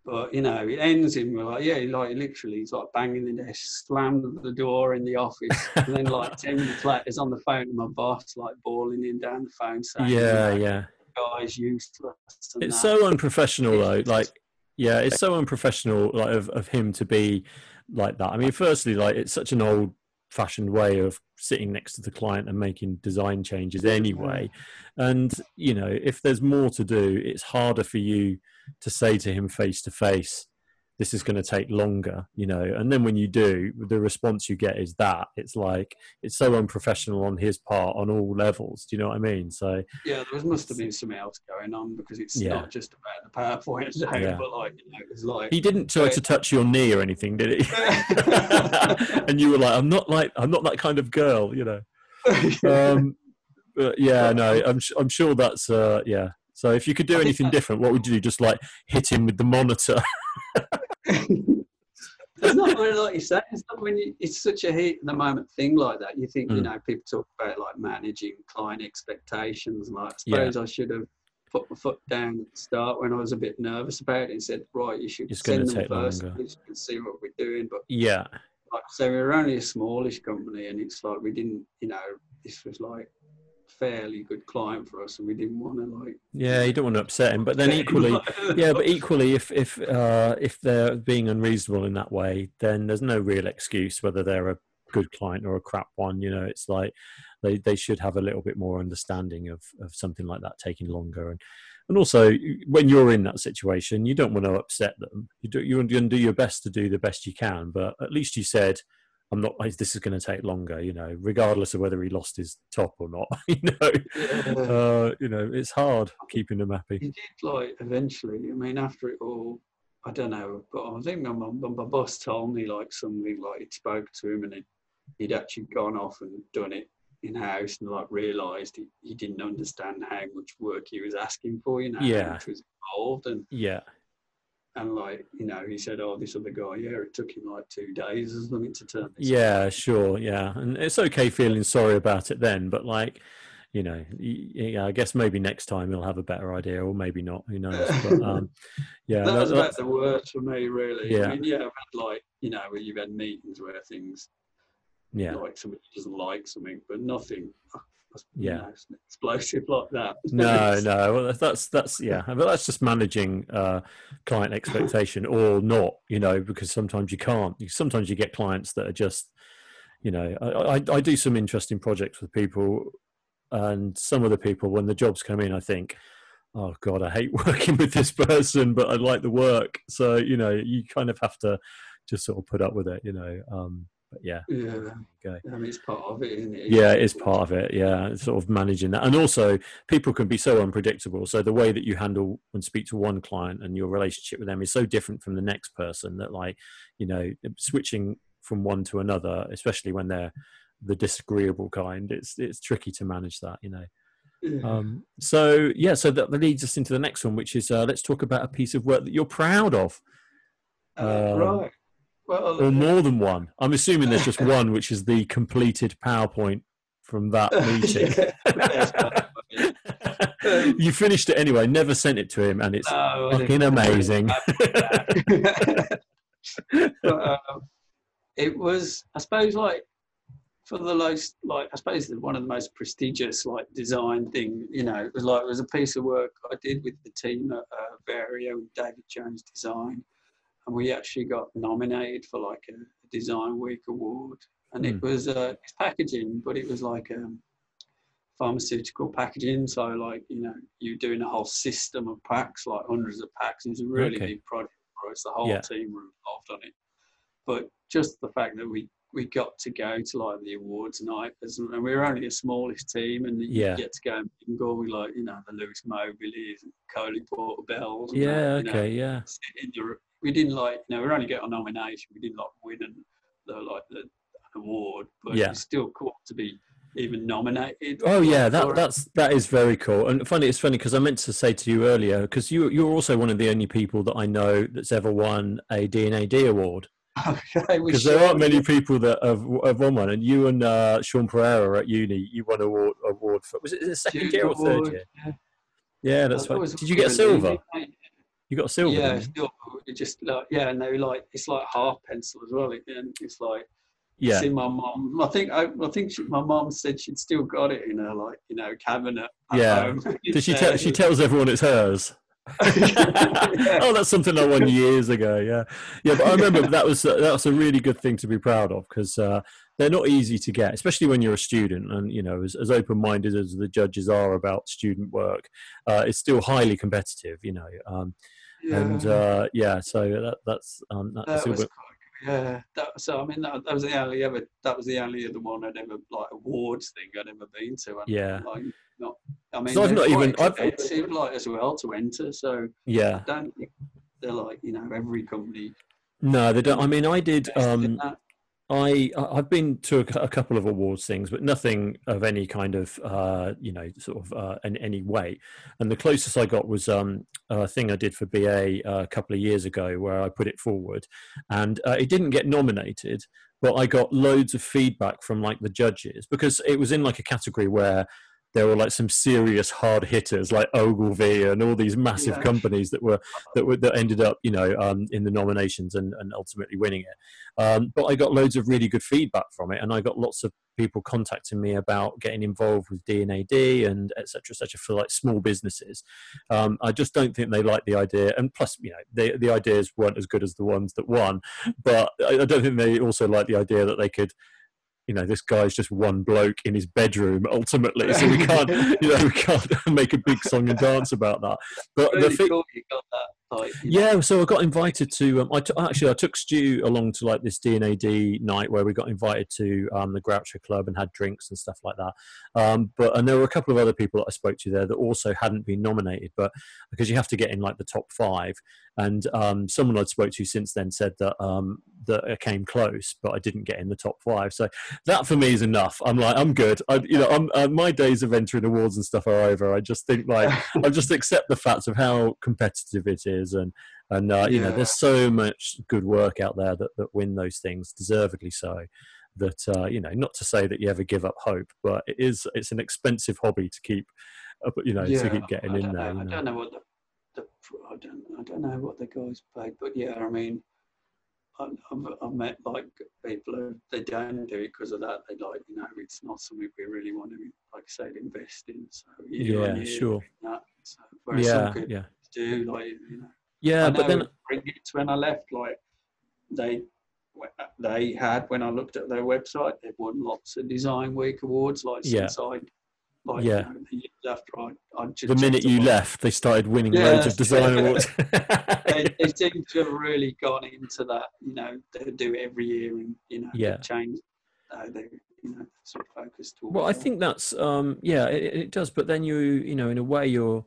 but you know it ends in like yeah like literally he's like banging the desk slammed the door in the office and then like 10 minutes later he's on the phone to my boss like bawling him down the phone saying yeah, you know, yeah. guy's useless It's that. so unprofessional though. Like, yeah, it's so unprofessional like of, of him to be like that. I mean, firstly, like it's such an old fashioned way of sitting next to the client and making design changes mm. anyway. And, you know, if there's more to do, it's harder for you to say to him face to face, this is going to take longer, you know. And then when you do, the response you get is that it's like it's so unprofessional on his part on all levels. Do you know what I mean? So yeah there must have been something else going on because it's Yeah. not just about the powerpoint now, Yeah. but like you know it's like He didn't try to touch your knee or anything, did he? and you were like, "I'm not like I'm not that kind of girl," you know. Um, but yeah, no, I'm I'm sure that's uh, yeah. So if you could do anything different, what would you do? Just like hit him with the monitor? It's not really like you say. It's not when you, it's such a heat in the moment thing like that. You think you Mm. know people talk about like managing client expectations. Like I Yeah. suppose I should have put my foot down at the start when I was a bit nervous about it and said, right, you should It's send them first and see what we're doing. But yeah, like say, we were only a smallish company, and it's like we didn't, you know, this was like fairly good client for us, and we didn't want to like. yeah. You don't want to upset him, but then equally, yeah, but equally, if if uh, if they're being unreasonable in that way, then there's no real excuse whether they're a good client or a crap one. You know, it's like they they should have a little bit more understanding of of something like that taking longer and. And also, when you're in that situation, you don't want to upset them. You do you want to do your best to do the best you can, but at least you said, "I'm not. This is going to take longer." You know, regardless of whether he lost his top or not. You know, Yeah. uh, you know, it's hard keeping them happy. He did like eventually. I mean, after it all, I don't know, but I think my, my, my boss told me like something like he'd spoke to him and he'd, he'd actually gone off and done it in house and like realised he, he didn't understand how much work he was asking for, you know, Yeah. much was involved and Yeah, and like you know he said, oh, this other guy, yeah, it took him like two days or something to turn this. yeah, sure, yeah, and it's okay feeling sorry about it then, but like, you know, yeah, I guess maybe next time he'll have a better idea, or maybe not. Who knows? But um, yeah, that was about the worst for me, really. Yeah. I mean, yeah, I've had like you know where you've had meetings where things yeah, like somebody doesn't like something, but nothing. Yeah. explosive like that. no, no. Well, that's that's yeah, but that's just managing uh, client expectation or not, you know, because sometimes you can't. Sometimes you get clients that are just, you know, I, I, I do some interesting projects with people, and some of the people when the jobs come in, I think, oh god, I hate working with this person, but I like the work. So you know, you kind of have to just sort of put up with it, you know. Um, but yeah, Yeah, okay. I mean, it's part of it, isn't it? Yeah, it is part of it. Yeah, it's sort of managing that, and also people can be so unpredictable. So the way that you handle and speak to one client and your relationship with them is so different from the next person that, like, you know, switching from one to another, especially when they're the disagreeable kind, it's it's tricky to manage that. You know. Yeah. Um, so yeah, so that leads us into the next one, which is uh, let's talk about a piece of work that you're proud of, Uh, um, right. Well, or more than one. I'm assuming there's just one, which is the completed PowerPoint from that meeting. Um, you finished it anyway. Never sent it to him, and it's no, fucking amazing. but, um, it was, I suppose, like for the most, like I suppose one of the most prestigious like design thing. You know, it was like it was a piece of work I did with the team at uh, Vario, David Jones Design, and we actually got nominated for like a, Design Week award, and it Hmm. was uh, it's packaging, but it was like um, pharmaceutical packaging. So like you know, you're doing a whole system of packs, like hundreds of packs. It was a really Okay. big project for us. The whole Yeah. team were involved on it. But just the fact that we we got to go to like the awards night, as- and we were only the smallest team, and Yeah. you get to go and mingle with like you know the Lewis Moberlys and Coley Porter Bells. and Yeah. that, you know, Okay. Yeah. in the, we didn't like you know we only get a nomination. We didn't like win and the like the an award, but Yeah. it's still cool to be even nominated. Oh yeah, that that's that is very cool. And funny, it's funny because I meant to say to you earlier because you you're also one of the only people that I know that's ever won a D&AD award. okay, because there aren't many people that have, have won one. And you and uh, Sean Pereira at uni, you won a award, award for was it the second Duke year or third Award, year? yeah. Yeah, that's right Did you get silver? You got a silver. Yeah, still, it just like yeah, and they were like it's like half pencil as well. And it's like yeah. see my mom. I think I, I think she, my mom said she'd still got it in her like you know cabinet. At Yeah. home. Did she tell? She tells everyone it's hers. oh, that's something I won years ago. Yeah, yeah. But I remember that was that was a really good thing to be proud of because uh, they're not easy to get, especially when you're a student. And you know, as, as open-minded as the judges are about student work, uh, it's still highly competitive. You know, um, yeah. and uh, yeah. So that, that's um, that, that silver. was quite, yeah. That, so I mean, that, that was the only ever. That was the only other one I'd ever like awards thing I'd ever been to. And, Yeah. Like, not. I mean, So I've they're not quite even- I've- expensive, like as well to enter. So yeah. I don't they're like you know every company. No, they don't. I mean, I did. Um, that. I I've been to a, a couple of awards things, but nothing of any kind of uh, you know sort of uh, in any way. And the closest I got was um, a thing I did for BA uh, a couple of years ago, where I put it forward, and uh, it didn't get nominated, but I got loads of feedback from like the judges because it was in like a category where there were like some serious hard hitters like Ogilvy and all these massive Yeah. companies that were that were that ended up you know um, in the nominations and, and ultimately winning it. Um, but I got loads of really good feedback from it, and I got lots of people contacting me about getting involved with D&AD and etc. cetera, et cetera, for like small businesses. Um, I just don't think they like the idea, and plus, you know, the the ideas weren't as good as the ones that won. But I, I don't think they also like the idea that they could. You know, this guy's just one bloke in his bedroom ultimately, so we can't, you know, we can't make a big song and dance about that. But the thing, cool you got that. Like, you know, yeah, so I got invited to. Um, I t- actually I took Stu along to like this D&AD night where we got invited to um, the Groucho Club and had drinks and stuff like that. Um, but and there were a couple of other people that I spoke to there that also hadn't been nominated, but because you have to get in like the top five. And um, someone I'd spoke to since then said that um, that I came close, but I didn't get in the top five. So that for me is enough. I'm like I'm good. I, you know, I'm, uh, my days of entering awards and stuff are over. I just think like I just accept the facts of how competitive it is, and and uh, you know, there's so much good work out there that that win those things, deservedly so. That uh, you know, not to say that you ever give up hope, but it is it's an expensive hobby to keep, uh, you know, to keep getting in there. Know, I don't know what the, the I don't I don't know what the guys paid, but yeah, I mean, I, I've, I've met like people who they don't do it because of that. They like you know it's not something we really want to like I say invest in. So Yeah, year, sure. That, so, Yeah, yeah, do like you know. yeah. But then when I left, like they they had when I looked at their website, they'd won lots of Design Week awards. Like Yeah. since I Like, Yeah. You know, I, I just The minute you left, they started winning Yeah. loads of design awards. they, they seem to have really gone into that. You know, they do it every year, and you know, Yeah. they've. Uh, they, you know, sort of focused. Well, I that. think that's um, yeah, it, it does. But then you, you know, in a way, you're,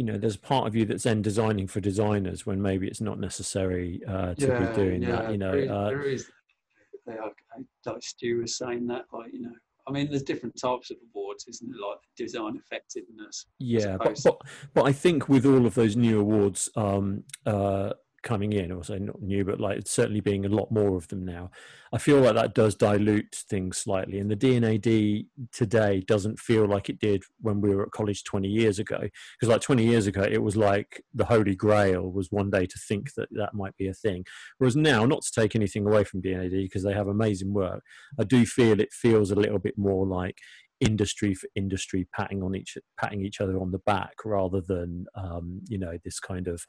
you know, there's a part of you that's then designing for designers when maybe it's not necessary uh, to be doing that. You know, there is, uh, there is they are, like Stu was saying that, like you know, I mean, there's different types of awards, isn't there? Like design effectiveness. yeah, but, but but I think with all of those new awards um, uh, coming in, or say not new, but like it's certainly being a lot more of them now. I feel like that does dilute things slightly, and the D&AD today doesn't feel like it did when we were at college 20 years ago. Because like 20 years ago, it was like the holy grail was one day to think that that might be a thing. Whereas now, not to take anything away from D&AD because they have amazing work, I do feel it feels a little bit more like industry for industry patting on each patting each other on the back rather than um, you know this kind of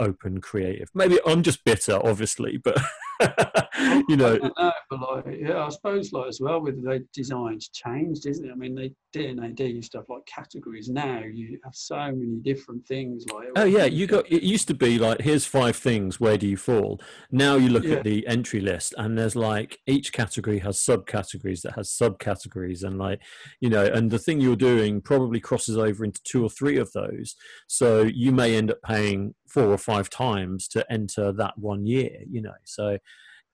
open creative. Maybe i'm just bitter obviously but you know I don't know, but like, yeah, I suppose like as well with the designs changed, isn't it? I mean, they did D&AD used to have like categories. Now you have so many different things. Like, Oh yeah, you got. It used to be like, here's five things. Where do you fall? Now you look Yeah. at the entry list, and there's like each category has subcategories that has subcategories, and like you know, and the thing you're doing probably crosses over into two or three of those. So you may end up paying four or five times to enter that one year. You know, so.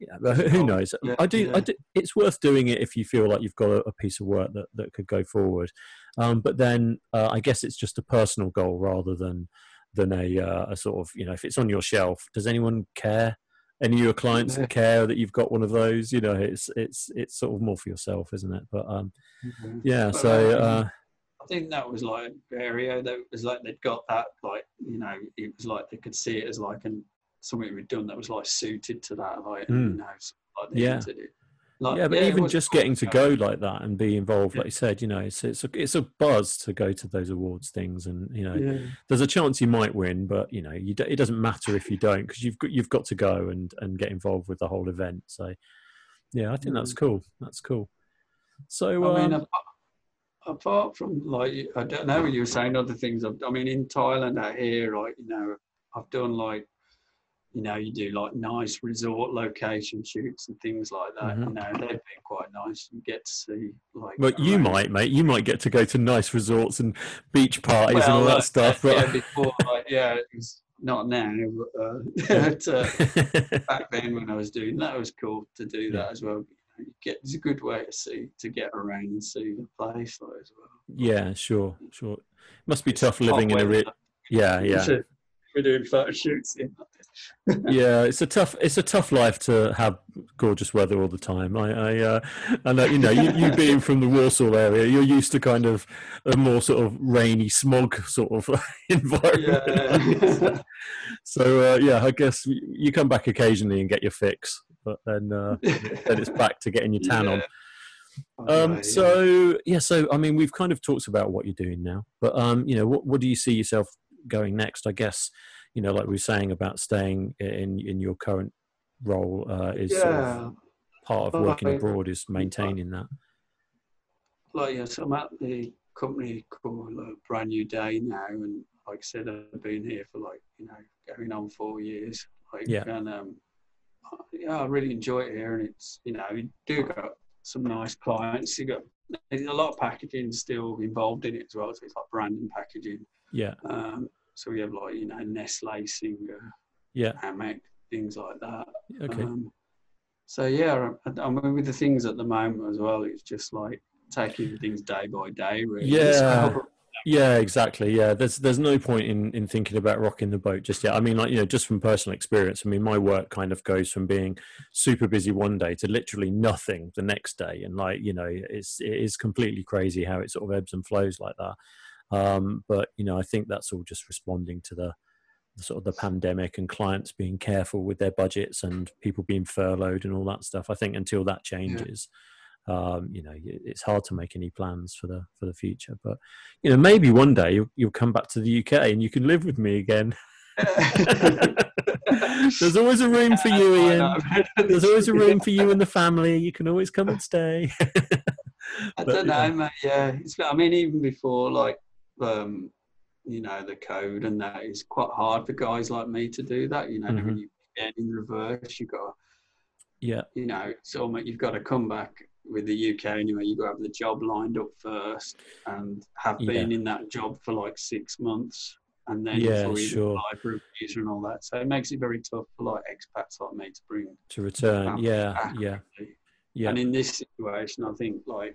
Yeah, but who- who knows? yeah, I do. I do. It's worth doing it if you feel like you've got a, a piece of work that, that could go forward. Um, but then uh, I guess it's just a personal goal rather than than a, uh, a sort of you know if it's on your shelf does anyone care any of your clients Yeah. care that you've got one of those you know it's it's it's sort of more for yourself isn't it but um Mhm. yeah But, so um, uh I think that was like area that was like they'd got that like you know it was like they could see it as like an something we'd done that was like suited to that like Mm. you know like Yeah. Like, yeah but it even just getting to go like that and be involved Yeah. like you said you know it's it's a, it's a buzz to go to those awards things and you know Yeah. there's a chance you might win but you know you do, it doesn't matter if you don't because you've got you've got to go and and get involved with the whole event so yeah i think that's cool that's cool so Mm. I mean, um, apart, apart from like, I don't know, what you were saying other things. I've- I mean, in Thailand out here, like, you know, I've done like, you know, you do like nice resort location shoots and things like that. Mhm. You know, they've been quite nice. You get to see like. Well, you might, mate. You might get to go to nice resorts and beach parties and all Well, that like, stuff. But Yeah, before, like, yeah, it was not now, but uh, but, uh, back then when I was doing that, it was cool to do that Yeah. as well. You get it's a good way to see to get around and see the place like, as well. yeah, sure, sure. It Must be It's tough living in a re- yeah, yeah, we're doing photo shoots in yeah. It's a tough, it's a tough life to have gorgeous weather all the time. I, I, uh, I know, you know, you, you being from the Warsaw area, you're used to kind of a more sort of rainy, smog sort of environment. Yeah. so uh, yeah, I guess you come back occasionally and get your fix, but then uh, then it's back to getting your tan on. Oh, yeah, Um, so yeah, so I mean, we've kind of talked about what you're doing now, but um, you know, what what do you see yourself going next? I guess you know, like we were saying about staying in in your current role uh, is sort of part of Well, working I- abroad is maintaining that. like yes, I'm at the company called uh, Brand New Day now, and like I said, I've been here for like you know going on four years. Like, Yeah. and um, yeah, I really enjoy it here, and it's you know you do got some nice clients. You got a lot of packaging still involved in it as well, so it's like branding packaging. Yeah, Um, so we have like you know Nestle, Singer, yeah, Amex, things like that. okay, Um, so yeah, I, I mean, with the things at the moment as well, it's just like taking things day by day, really. Yeah. Yeah, exactly. Yeah, there's there's no point in in thinking about rocking the boat just yet. I mean, like you know, just from personal experience. I mean, my work kind of goes from being super busy one day to literally nothing the next day, and like you know, it's it is completely crazy how it sort of ebbs and flows like that. Um, but you know, I think that's all just responding to the, the sort of the pandemic and clients being careful with their budgets and people being furloughed and all that stuff. I think until that changes, um, you know, it's hard to make any plans for the for the future. But you know, maybe one day you'll, you'll come back to the UK and you can live with me again. There's always a room for you, Ian. There's always a room for you and the family. You can always come and stay. I But, don't know, yeah. mate. Yeah, it's. I mean, even before like, um, you know, the code and that is quite hard for guys like me to do that. You know, Mhm. when you get in reverse, you got, Yeah, you know, so you've got to come back with the UK anyway. You've got to have the job lined up first and have Yeah. been in that job for like six months, and then Yeah, before you sure. apply for a visa and all that. So it makes it very tough for like expats like me to bring to return. Yeah, yeah, yeah. And in this situation, I think like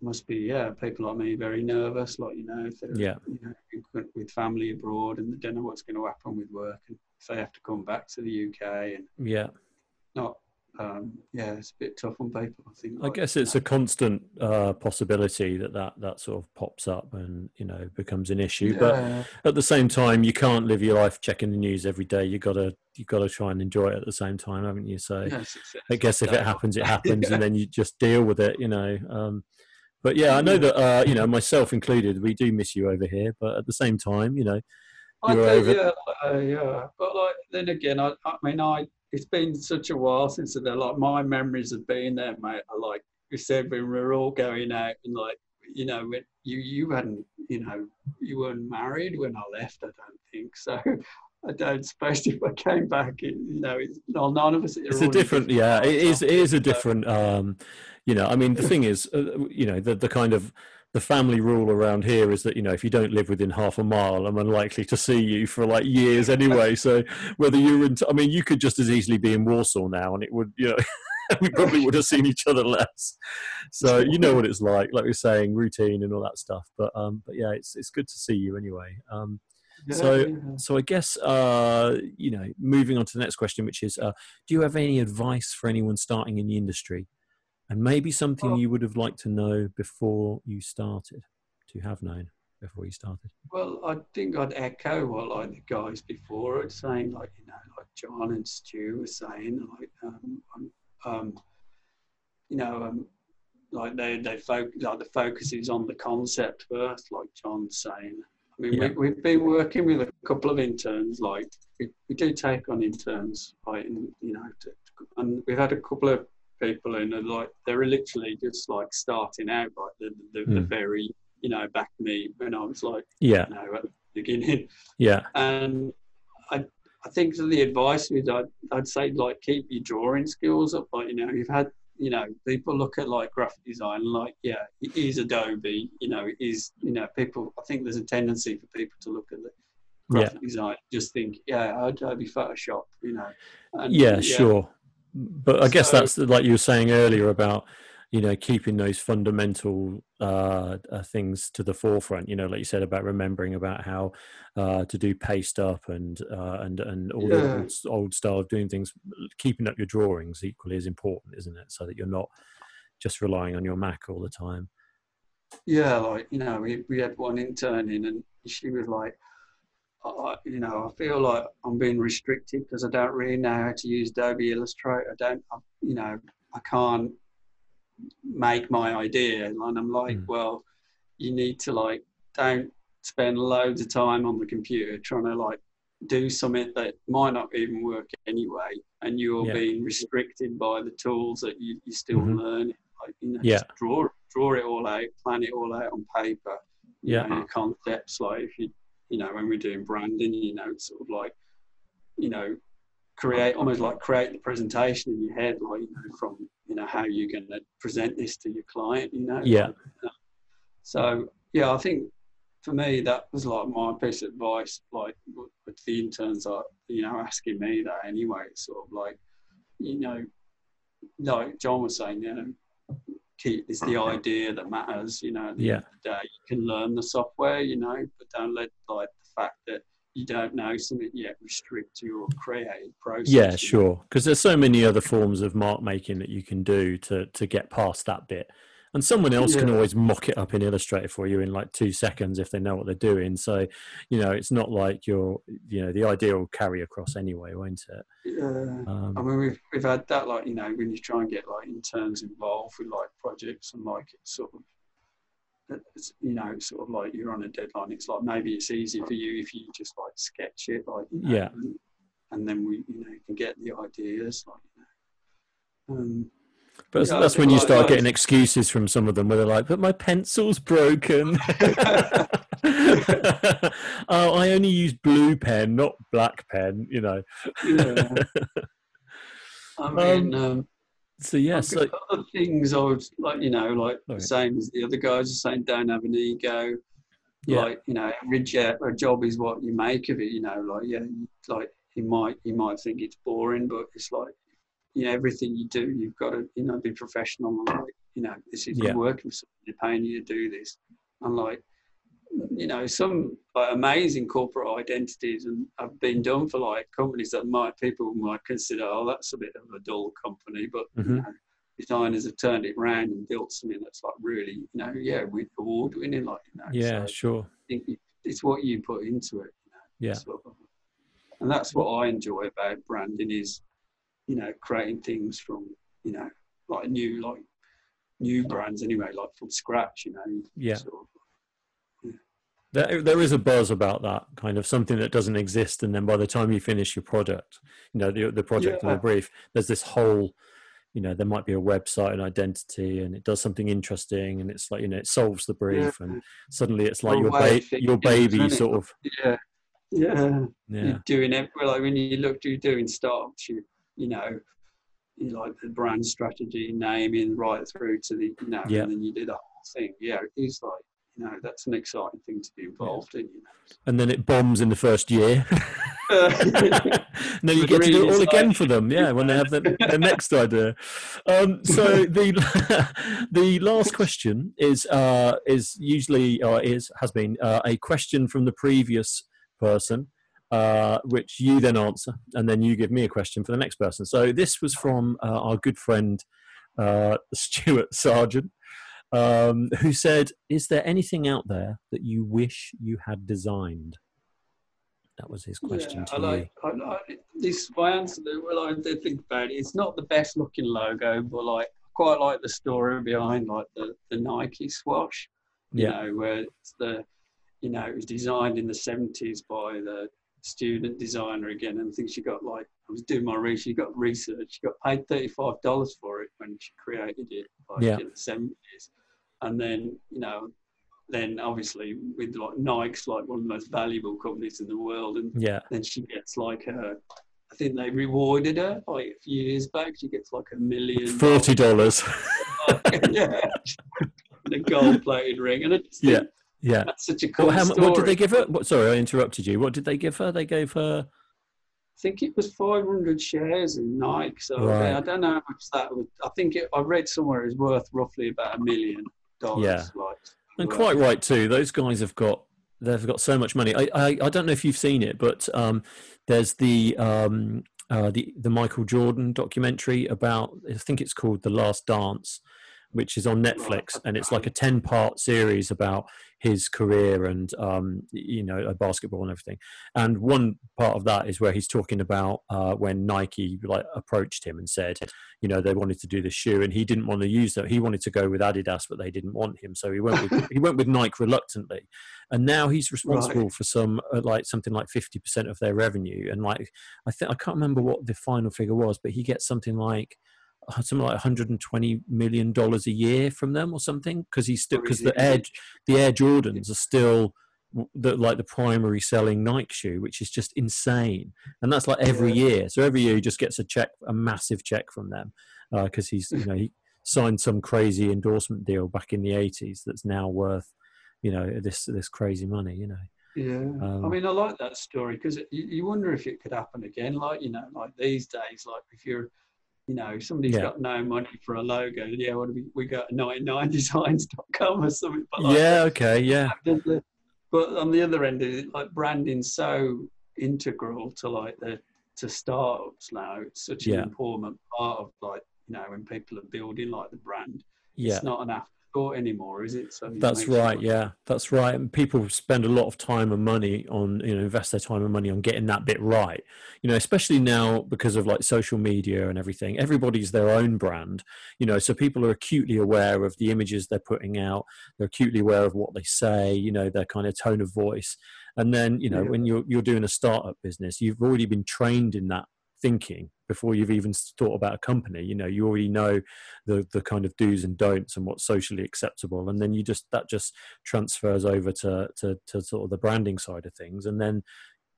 must be yeah people like me very nervous. Like you know if they're Yeah. you know with family abroad and they don't know what's going to happen with work and if they have to come back to the UK and yeah. not um, yeah it's a bit tough on people. I think. I like, guess it's a constant uh, possibility that, that that sort of pops up and you know becomes an issue. But at the same time, you can't live your life checking the news every day. You gotta you gotta try and enjoy it at the same time, haven't you? So yeah, it's- it's- I guess if it happens, it happens, Yeah. and then you just deal with it, you know. Um, but yeah, I know that uh, you know myself included. We do miss you over here, but at the same time, you know, I You're think, over- yeah, uh, yeah. But like then again, I, I mean, I it's been such a while since they're like my memories of being there, mate. Are like you said when we were all going out and like you know when you you hadn't you know you weren't married when I left. I don't think so. I don't suppose if I came back, it, you know, it's, no, none of us. are it's a different. Yeah, it is. It is a different. Um, you know, I mean, the thing is, uh, you know, the the kind of the family rule around here is that you know if you don't live within half a mile, I'm unlikely to see you for like years anyway. So whether you're in, I mean, you could just as easily be in Warsaw now, and it would, you know, we probably would have seen each other less. So you know what it's like, like we're saying, routine and all that stuff. But um, but yeah, it's it's good to see you anyway. Um, so so I guess uh, you know, moving on to the next question, which is, uh, do you have any advice for anyone starting in the industry, and maybe something you would have liked to know before you started, to have known before you started? Well, I think I'd echo what like the guys before it saying, like you know, like John and Stu were saying, like um, um, um you know, um, like they they focus like the focus is on the concept first, like John's saying. I mean, Yeah. we, we've been working with a couple of interns. Like we, we do take on interns, like in, you know, to, and we've had a couple of people in are like they're literally just like starting out, like the the, the Hmm. very you know back me when I was like Yeah, you know, at the beginning. yeah, And I, I think the advice is I'd, I'd say like keep your drawing skills up. Like you know, you've had you know people look at like graphic design like yeah, it is Adobe. You know, it is you know people. I think there's a tendency for people to look at the Yeah. graphic design just think yeah Adobe Photoshop. You know. And, yeah, sure. But I guess So- that's like you were saying earlier about you know keeping those fundamental uh, uh, things to the forefront. You know, like you said about remembering about how uh, to do paste up and uh, and and all the old, old style of doing things. Keeping up your drawings equally is important, isn't it? So that you're not just relying on your Mac all the time. yeah, like you know, we, we had one intern in, and she was like, I, you know, I feel like I'm being restricted because I don't really know how to use Adobe Illustrator. I don't, I, you know, I can't make my idea, and I'm like, Mm. well, you need to like don't spend loads of time on the computer trying to like do something that might not even work anyway, and you're Yeah. being restricted by the tools that you, you're still Mhm. learning. Like, you know, Yeah. draw draw it all out, plan it all out on paper. You Yeah. know, concepts like if you you know when we're doing branding, you know, it's sort of like you know create almost like create the presentation in your head, like you know from you know how you're going to present this to your client. You know. Yeah. So yeah, I think for me that was like my piece of advice. Like with the interns are you know asking me that anyway. It's sort of like you know like John was saying, you know, keep it's the idea that matters. You know, at the Yeah. end of the day, you can learn the software, you know, but don't let like the fact that you don't know something yet restrict your creative process. Yeah, sure. Because there's so many other forms of mark making that you can do to to get past that bit, and someone else can always mock it up in Illustrator for you in like two seconds if they know what they're doing. So, you know, it's not like you're, you know, the idea will carry across anyway, won't it? Yeah. I Um, mean, we've we've had that like you know when you try and get like interns involved with like projects and like it's sort of you know sort of like you're on a deadline. It's like maybe it's easy for you if you just like sketch it like you know, Yeah. and, and then we you know you can get the ideas like you know. Um, But Yeah, that's when you like start getting excuses from some of them where they're like, "But my pencil's broken." oh, I only use blue pen, not black pen. You know. yeah. I mean, um, So yeah, I've so other things I would like, you know, like Sorry. the same as the other guys are saying, don't have an ego. Yeah. Like, you know, jo- a job is what you make of it, you know, like, yeah, like you might, you might think it's boring, but it's like, you know, everything you do, you've got to, you know, be professional and like, you know, this is Yeah. working for someone, they're paying you to do this. And like, you know, some like amazing corporate identities and have been done for like companies that might people might consider, oh, that's a bit of a dull company, but you Mhm. know, designers have turned it around and built something that's like really, you know, yeah, with award winning, like you know. yeah, so sure, I think it's what you put into it. You know, yeah, sort of. And that's what I enjoy about branding is, you know, creating things from, you know, like new, like new brands anyway, like from scratch, you know. Yeah. Sort of. There, there is a buzz about that kind of something that doesn't exist, and then by the time you finish your product, you know, the the project and the brief, there's this whole, you know, there might be a website and identity, and it does something interesting, and it's like you know, it solves the brief, and suddenly it's like Or your way ba- your baby it? sort of Yeah. Yeah. yeah You're doing it well, like when you look you're doing startups, you you know, you like the brand strategy, naming right through to the you know, Yeah. and then you do the whole thing. Yeah, it's like, you know, that's an exciting thing to be involved in, you and then it bombs in the first year. know. and then you get to do it all again like- for them, yeah, when they have the, the next idea. Um, so the the last question is uh, is usually or is has been uh, a question from the previous person, uh, which you then answer, and then you give me a question for the next person. So this was from uh, our good friend uh, Stuart Sargent. Um, who said, "Is there anything out there that you wish you had designed?" That was his question yeah, to I you. I like this. My answer, to- well, I did think about it. It's not the best looking logo, but like, I quite like the story behind like the, the Nike swoosh. you Yeah. know, where it's the, you know, it was designed in the 70s by the student designer again. And I think she got like, I was doing my research, she got research, she got paid $35 for it when she created it, like Yeah. in the 70s. And then, you know, then obviously with like Nike's like one of the most valuable companies in the world. And Yeah, then she gets like a, I think they rewarded her like a few years back. She gets like a million. forty dollars. yeah. And a gold plated ring. And I just Yeah. yeah. that's such a cool Well, how, story. what did they give her? What, sorry, I interrupted you. What did they give her? They gave her. I think it was 500 shares in Nike. So Right. I don't know how much that would. I think it, I read somewhere it was worth roughly about a million dollars. Yeah. Like, And quite right too. Those guys have got they've got so much money. I I, I don't know if you've seen it, but um, there's the um, uh, the the Michael Jordan documentary about I think it's called The Last Dance, which is on Netflix, and it's like a ten part series about his career and um, you know uh, basketball and everything. And one part of that is where he's talking about uh, when Nike like approached him and said, you know, they wanted to do the shoe, and he didn't want to use that. He wanted to go with Adidas, but they didn't want him, so he went with he went with Nike reluctantly. And now he's responsible for some uh, like something like fifty percent of their revenue, and like I think I can't remember what the final figure was, but he gets something like something like 120 million dollars a year from them or something because he's still because the Air the Air Jordans are still the like the primary selling Nike shoe, which is just insane, and that's like every Yeah. year. So every year he just gets a check, a massive check from them because he's you know he signed some crazy endorsement deal back in the 80s that's now worth you know this this crazy money. You know, Yeah, I Um, mean, I like that story because you, you wonder if it could happen again. Like, you know, like these days, like if you're, you know, somebody's Yeah. got no money for a logo, yeah, what do we, we got 99designs.com or something. But like, yeah, okay, yeah, but on the other end, it- like branding's so integral to like the to startups now. It's such an important part of like you know when people are building like the brand. yeah. It's not an afterthought anymore, is it? So That's right. Yeah, that's right. And people spend a lot of time and money on, you know, invest their time and money on getting that bit right. You know, especially now because of like social media and everything. Everybody's their own brand. You know, so people are acutely aware of the images they're putting out. They're acutely aware of what they say. You know, their kind of tone of voice. And then, you know, Yeah. when you're you're doing a startup business, you've already been trained in that thinking before you've even thought about a company. You know, you already know the the kind of do's and don'ts and what's socially acceptable, and then you just that just transfers over to to, to sort of the branding side of things, and then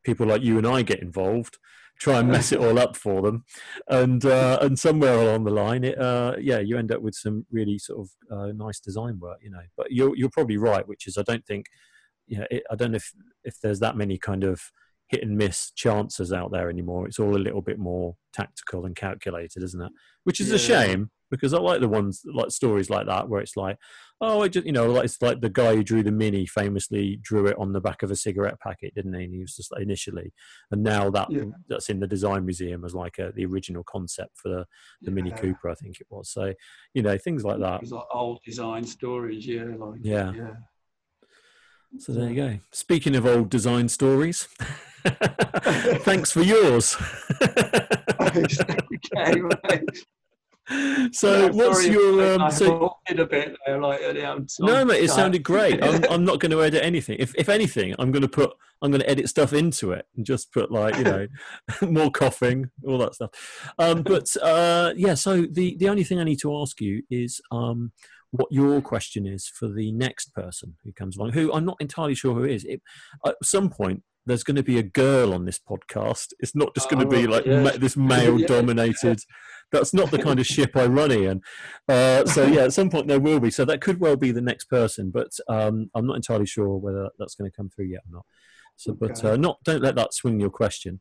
people like you and I get involved, try and mess it all up for them, and uh, and somewhere along the line, it uh, yeah, you end up with some really sort of uh, nice design work, you know. But you're you're probably right, which is I don't think, you know, it, I don't know if if there's that many kind of hit and miss chances out there anymore. It's all a little bit more tactical and calculated, isn't it? Which is yeah. a shame because I like the ones like stories like that where it's like, oh, I just you know, like it's like the guy who drew the mini famously drew it on the back of a cigarette packet, didn't he? And he was just like, initially, and now that yeah. that's in the design museum as like a, the original concept for the, the yeah. Mini Cooper, I think it was. So you know, things like that. It's like old design stories, yeah, like yeah. yeah. So there you go. Speaking of old design stories, thanks for yours. okay, so yeah, what's your um, so a bit there, like, no mate it sounded great. I'm, I'm not going to edit anything. If, if anything i'm going to put i'm going to edit stuff into it and just put like you know more coughing all that stuff. Um, but uh, yeah so the the only thing i need to ask you is um, what your question is for the next person who comes along who i'm not entirely sure who is it, at some point there's going to be a girl on this podcast. It's not just going to be oh, like yeah. ma- this male dominated. That's not the kind of ship I run in. Uh, so yeah, at some point there will be. So that could well be the next person, but um, I'm not entirely sure whether that's going to come through yet or not. So, okay. but uh, not don't let that swing your question.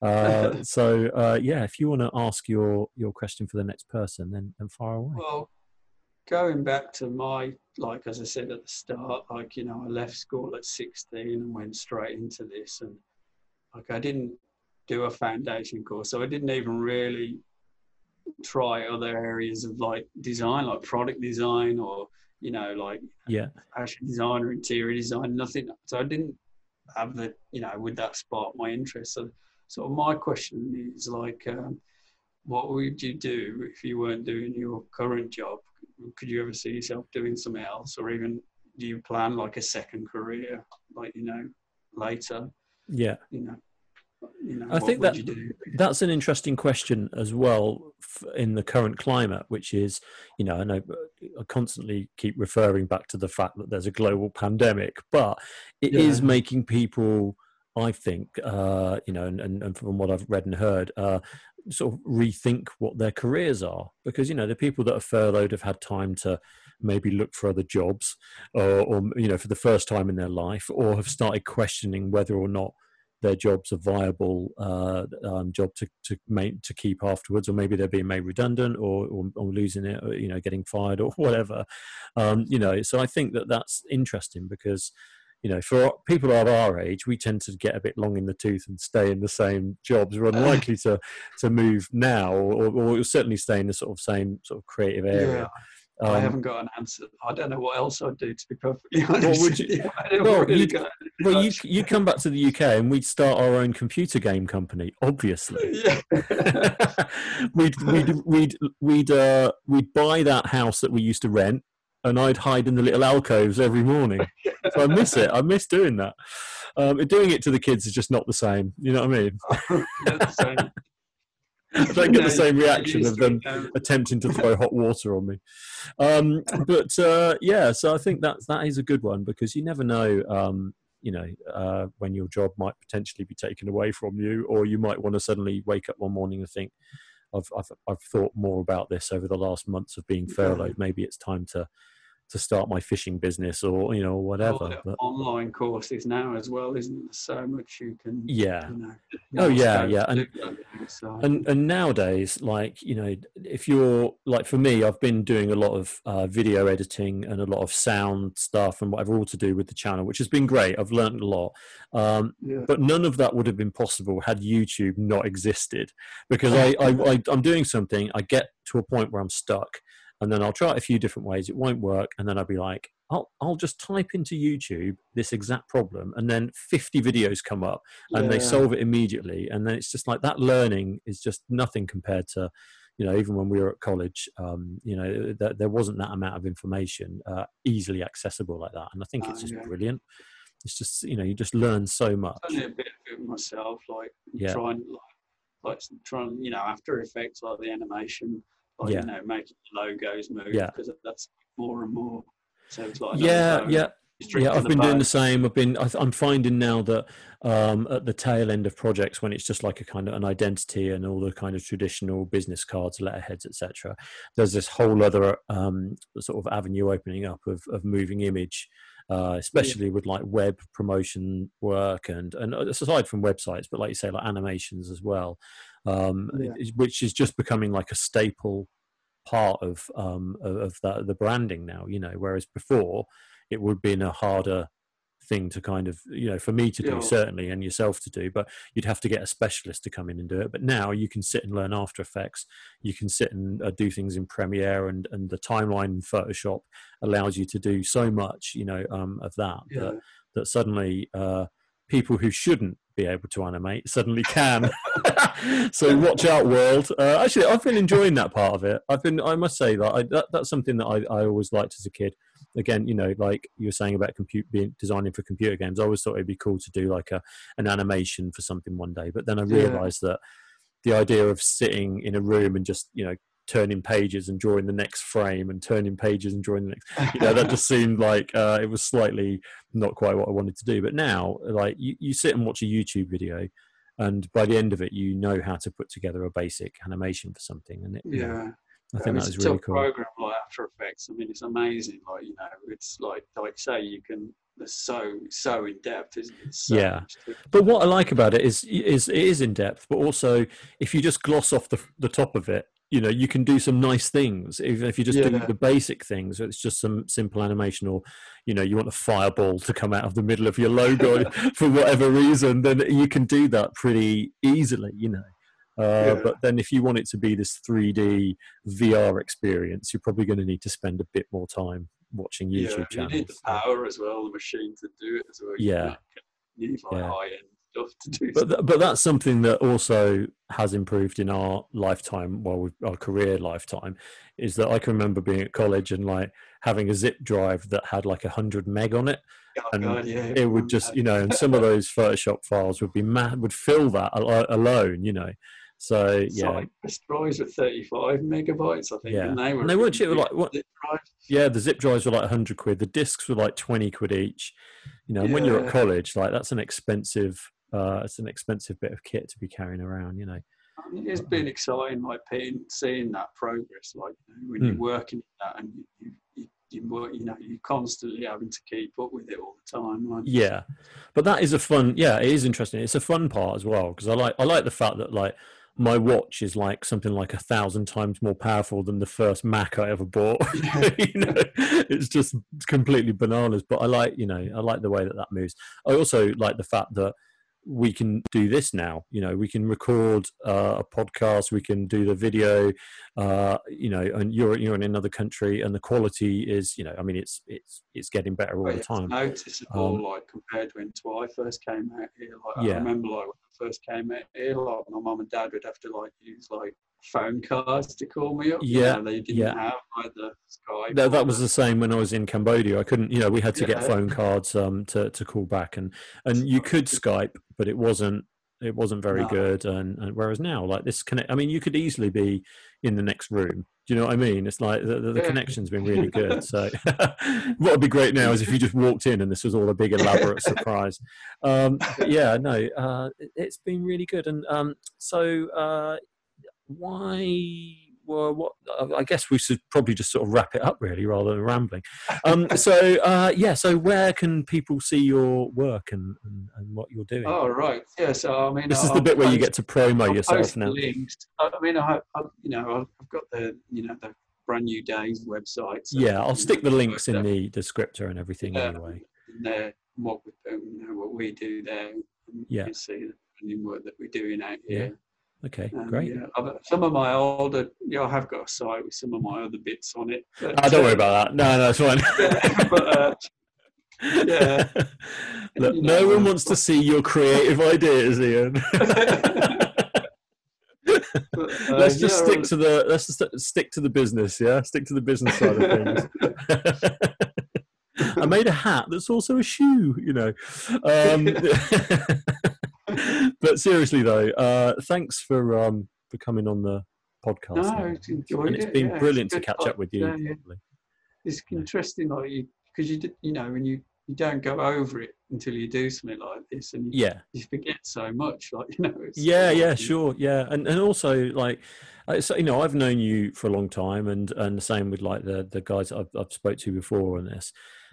Uh, so uh, yeah, if you want to ask your your question for the next person, then then far away. Well, going back to my like as I said at the start, like you know, I left school at 16 and went straight into this, and like I didn't do a foundation course, so I didn't even really try other areas of like design, like product design or you know, like yeah, fashion design or interior design. Nothing. So I didn't have the you know, would that spark my interest? So, so my question is like. Um, what would you do if you weren't doing your current job? Could you ever see yourself doing something else, or even do you plan like a second career, like you know, later? Yeah, you know. You know, I think that that's an interesting question as well in the current climate, which is, you know, I know uh, I constantly keep referring back to the fact that there's a global pandemic, but it yeah. is making people, I think, uh, you know, and, and, from what I've read and heard, uh, sort of rethink what their careers are because you know the people that are furloughed have had time to maybe look for other jobs or, or you know for the first time in their life or have started questioning whether or not their job's a viable uh, um, job to to make to keep afterwards, or maybe they're being made redundant, or, or, or losing it, or, you know, getting fired, or whatever. Um, you know, so I think that that's interesting because you know, for people of our age, we tend to get a bit long in the tooth and stay in the same jobs. We're unlikely to to move now, or, or certainly stay in the sort of same sort of creative area. Yeah. Um, I haven't got an answer. I don't know what else I'd do, to be perfectly honest. Would you? well, really you, well you, you come back to the UK and we'd start our own computer game company. Obviously, we'd we'd we'd we'd uh, we'd buy that house that we used to rent and I'd hide in the little alcoves every morning. So I miss it. I miss doing that. Um, doing it to the kids is just not the same. You know what I mean? I don't get the same reaction of them attempting to throw hot water on me. Um, but uh, yeah, so I think that that is a good one because you never know. Um, you know, uh, when your job might potentially be taken away from you, or you might want to suddenly wake up one morning and think, I've, I've, I've thought more about this over the last months of being furloughed. Maybe it's time to to start my fishing business or you know whatever. But, online courses now as well, isn't there? So much you can. Yeah. You know, oh yeah, yeah, and so. and and nowadays, like you know, if you're like for me, I've been doing a lot of uh, video editing and a lot of sound stuff and whatever, all to do with the channel, which has been great. I've learned a lot, um, yeah. but none of that would have been possible had YouTube not existed, because I, I, I I'm doing something, I get to a point where I'm stuck and then I'll try it a few different ways. It won't work, and then I'll be like, I'll I'll just type into YouTube this exact problem, and then 50 videos come up, and yeah. they solve it immediately. And then it's just like that learning is just nothing compared to, you know, even when we were at college, um, you know, th- there wasn't that amount of information uh, easily accessible like that. And I think it's just yeah. brilliant. It's just you know you just learn so much. I've done a bit of it myself, like yeah. trying like like trying, you know, After Effects, like the animation, like Yeah. you know, making logos move Yeah. because that's more and more. So it's like yeah, another yeah. Yeah, I've the been doing the same. I've been. I th- I'm finding now that um, at the tail end of projects, when it's just like a kind of an identity and all the kind of traditional business cards, letterheads, etc., there's this whole other um, sort of avenue opening up of, of moving image, uh, especially with like web promotion work and and aside from websites, but like you say, like animations as well, um, Yeah. which is just becoming like a staple part of um of, the, the branding now you know whereas before it would have been a harder thing to kind of you know for me to do Yeah. certainly and yourself to do but you'd have to get a specialist to come in and do it. But now you can sit and learn after effects. You can sit and uh, do things in premiere and and the timeline in photoshop allows you to do so much you know um of that Yeah. that, that suddenly uh people who shouldn't be able to animate suddenly can. So watch out world. Uh, actually i've been enjoying that part of it. I've been i must say that, I, that that's something that I, I always liked as a kid again you know like you were saying about compute being designing for computer games i always thought it'd be cool to do like a an animation for something one day but then i Yeah. realized that the idea of sitting in a room and just you know turning pages and drawing the next frame and turning pages and drawing the next you know that just seemed like uh, it was slightly not quite what i wanted to do but now like you, you sit and watch a youtube video and by the end of it you know how to put together a basic animation for something and it, you know, yeah. I think that is really cool program like After Effects. I mean, it's amazing. Like you know, it's like like say you can. It's so so in depth, isn't it? So Yeah. But what I like about it is is it is in depth, but also if you just gloss off the the top of it, you know, you can do some nice things. Even if you just do the basic things, it's just some simple animation, or you know, you want a fireball to come out of the middle of your logo for whatever reason, then you can do that pretty easily. You know. Uh, Yeah. But then, if you want it to be this 3D VR experience, you're probably going to need to spend a bit more time watching YouTube yeah, channels. You need the power as well, the machine to do it as well. You Yeah. You need like Yeah. high end stuff to do. but th- but that's something that also has improved in our lifetime well our career lifetime is that i can remember being at college and like having a zip drive that had like a hundred meg on it Oh, and God, yeah, it would just you know and some of those photoshop files would be mad would fill that al- alone you know so yeah SyQuest drives with 35 megabytes, I think. Yeah. And they were And they cheap, like, what- yeah the zip drives were like 100 quid the discs were like 20 quid each you know and when you're at college like that's an expensive uh it's an expensive bit of kit to be carrying around you know It's been exciting, like seeing that progress. Like you know, when you're Hmm. working at that, and you, you, you, you, work, you know, you're constantly having to keep up with it all the time. Like, yeah but that is a fun yeah it is interesting it's a fun part as well because i like i like the fact that like my watch is like something like a thousand times more powerful than the first mac i ever bought you know it's just completely bananas but i like you know i like the way that that moves i also like the fact that we can do this now you know we can record uh, a podcast we can do the video uh, you know and you're you're in another country and the quality is you know i mean it's it's it's getting better all But the time noticeable, Um, like compared to when I first came out here. Like Yeah. I remember, like first came here, like my mum and dad would have to like use like phone cards to call me up. you Yeah, know, they didn't yeah. have the Skype. that, that was the- same when I was in Cambodia. I couldn't, you know, we had to get phone cards um, to to call back, and and you could Skype, but it wasn't it wasn't very No. good. And, and whereas now, like this connect, I mean, you could easily be in the next room. Do you know what I mean? It's like the, the, the connection's been really good. So what would be great now is if you just walked in and this was all a big elaborate surprise. Um, yeah, no, uh, it, it's been really good. And um, so uh, why? Well, what I guess we should probably just sort of wrap it up really, rather than rambling. Um, so uh, yeah, so where can people see your work and, and, and what you're doing? Oh right, yeah. So I mean, this is I'll the bit where you get to promo I'll yourself now. Links. I mean, I, I you know, I've got the you know the brand new days website. so, Yeah, I'll stick the links in the descriptor and everything Yeah. anyway. in there, what we do, you know, what we do there. and Yeah. You can see the new work that we're doing out Yeah, here. Okay, Um, great. yeah, some of my older, yeah, I have got a site with some of my other bits on it. But, Ah, don't worry uh, about that. No, no, it's fine. Yeah, but, uh, yeah. Look, You no one wants to see your creative ideas, Ian. but, uh, let's just yeah, stick to the let's just stick to the business, yeah. Stick to the business side of things. I made a hat that's also a shoe, you know. Um, but seriously though, uh, thanks for um, for coming on the podcast. No, it's enjoyed and it's it, been yeah, brilliant it's to catch up with you. yeah, yeah. It's interesting, like you, because you, you know, when you you don't go over it until you do something like this, and you, Yeah, you forget so much, like you know. It's yeah, like, yeah, sure, yeah, and and also like, uh, so, you know, I've known you for a long time, and and the same with like the the guys I've, I've spoke to before on this,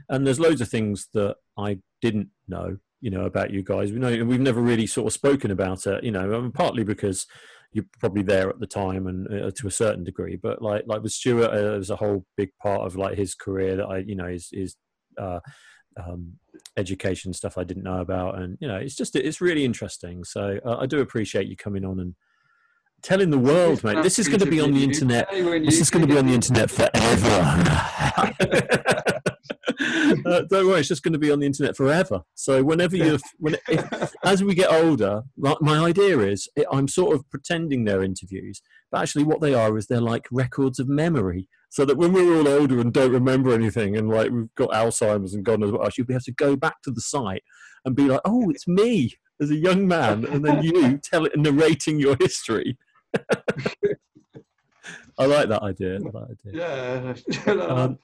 and there's loads of things that I didn't know, you know, about you guys. We know we've never really sort of spoken about it, you know, partly because you're probably there at the time and uh, to a certain degree, but like like with Stuart, uh, there's a whole big part of like his career that I, you know, is is. Uh, um, education stuff I didn't know about, and you know, it's just it's really interesting. So uh, I do appreciate you coming on and telling the world, mate. This is going to be on the internet. This is going to be on the internet forever. uh, don't worry, it's just going to be on the internet forever. So whenever you, when if, as we get older, my, my idea is it, I'm sort of pretending they're interviews, but actually what they are is they're like records of memory. So that when we're all older and don't remember anything, and like we've got Alzheimer's and God knows what else, you'll be able to go back to the site and be like, "Oh, it's me as a young man," and then you tell it, narrating your history. I like that idea. That idea. Yeah, Um,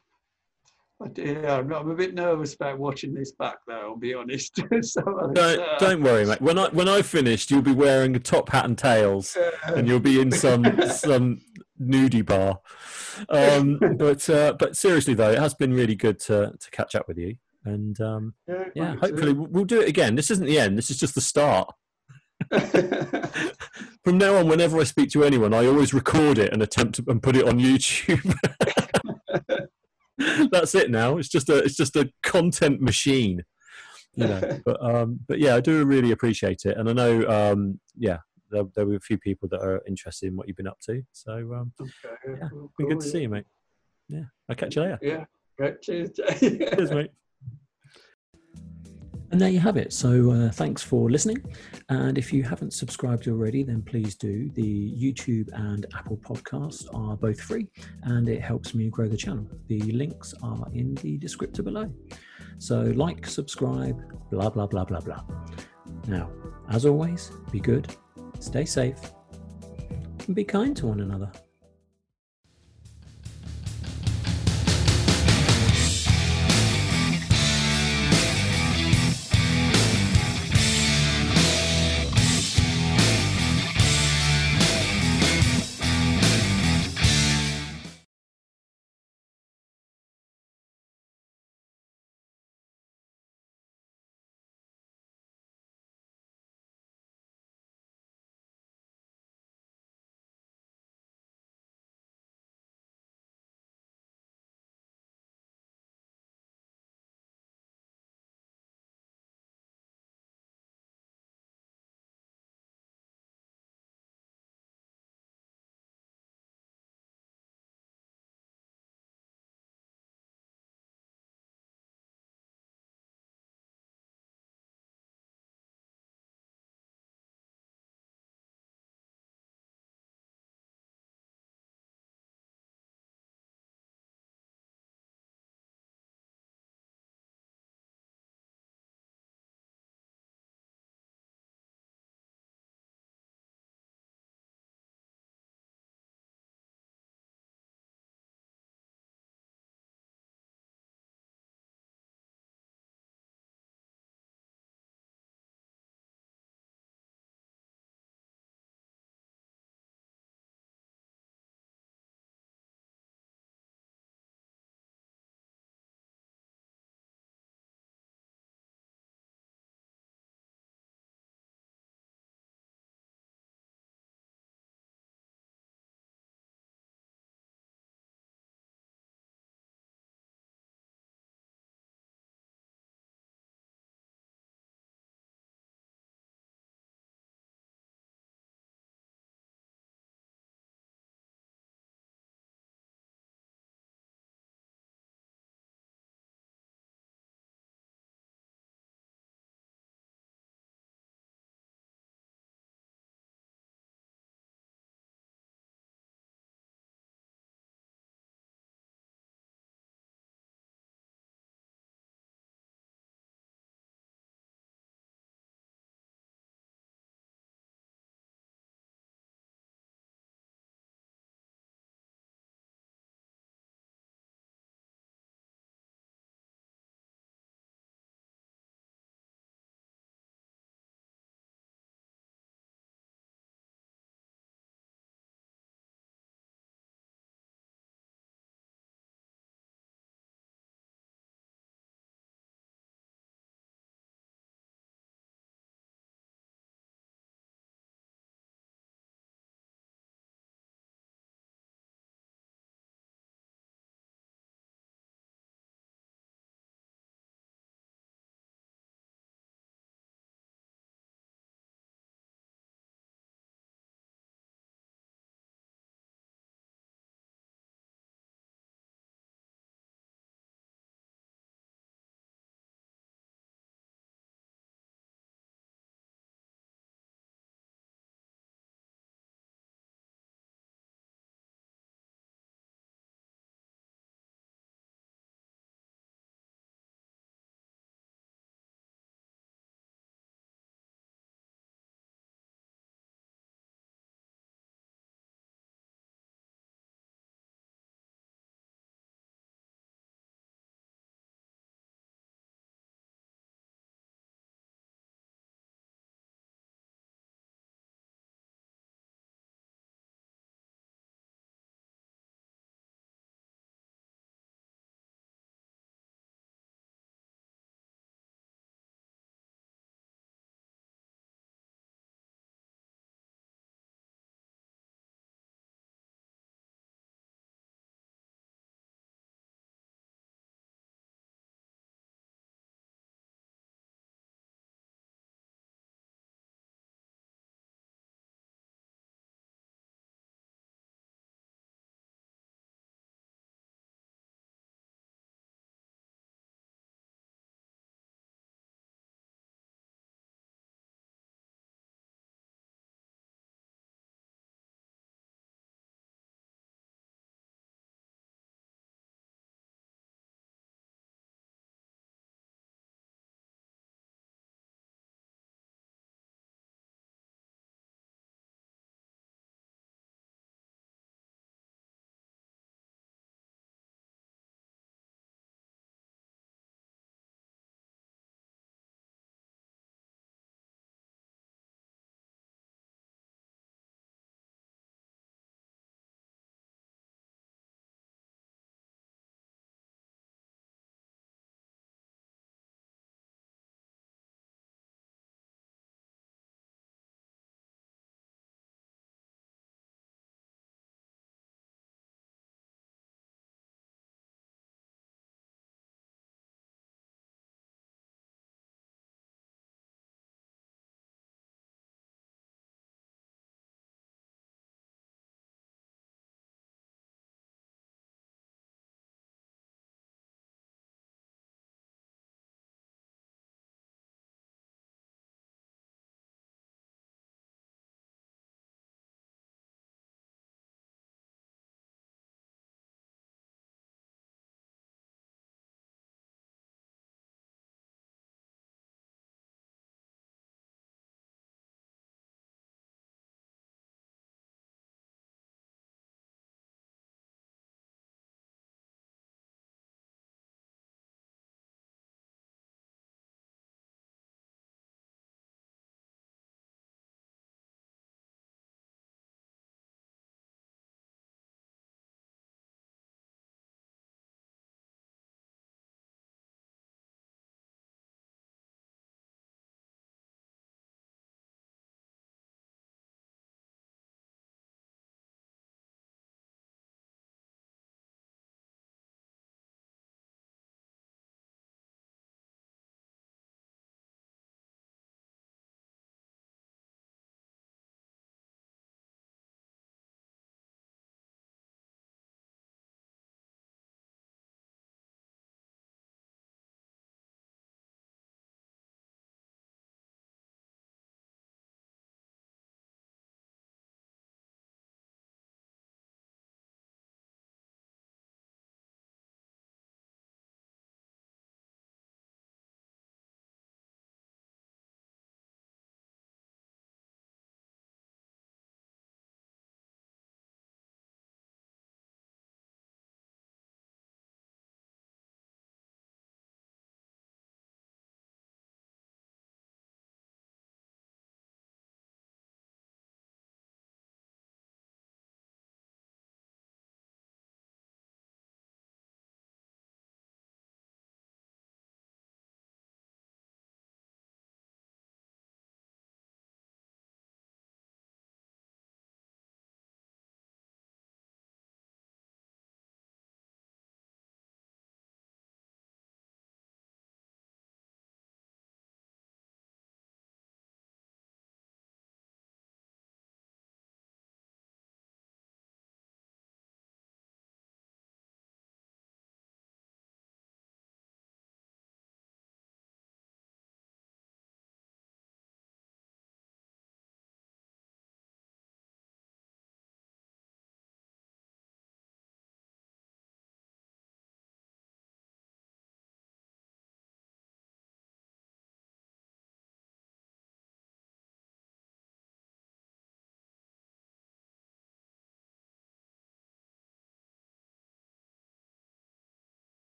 yeah, I'm, I'm a bit nervous about watching this back, though. I'll be honest. so, Don't, uh, don't worry, mate. When I when I finished, you'll be wearing a top hat and tails, uh, and you'll be in some some nudie bar. Um, but uh, but seriously though, it has been really good to to catch up with you, and um, yeah, yeah, hopefully we'll we'll do it again. This isn't the end. This is just the start. From now on, whenever I speak to anyone, I always record it and attempt to, and put it on YouTube. That's it now. It's just a it's just a content machine. you know. But um, but yeah, I do really appreciate it, and I know um, yeah, there, there were a few people that are interested in what you've been up to. So um, Okay, Yeah, well, been good to cool, see you, mate. Yeah, I'll catch you later. Yeah, great. Cheers, Cheers, mate. And there you have it. So uh, thanks for listening. And if you haven't subscribed already, then please do. The YouTube and Apple podcasts are both free and it helps me grow the channel. The links are in the descriptor below. So like, subscribe, blah, blah, blah, blah, blah. Now, as always, be good, stay safe, and be kind to one another.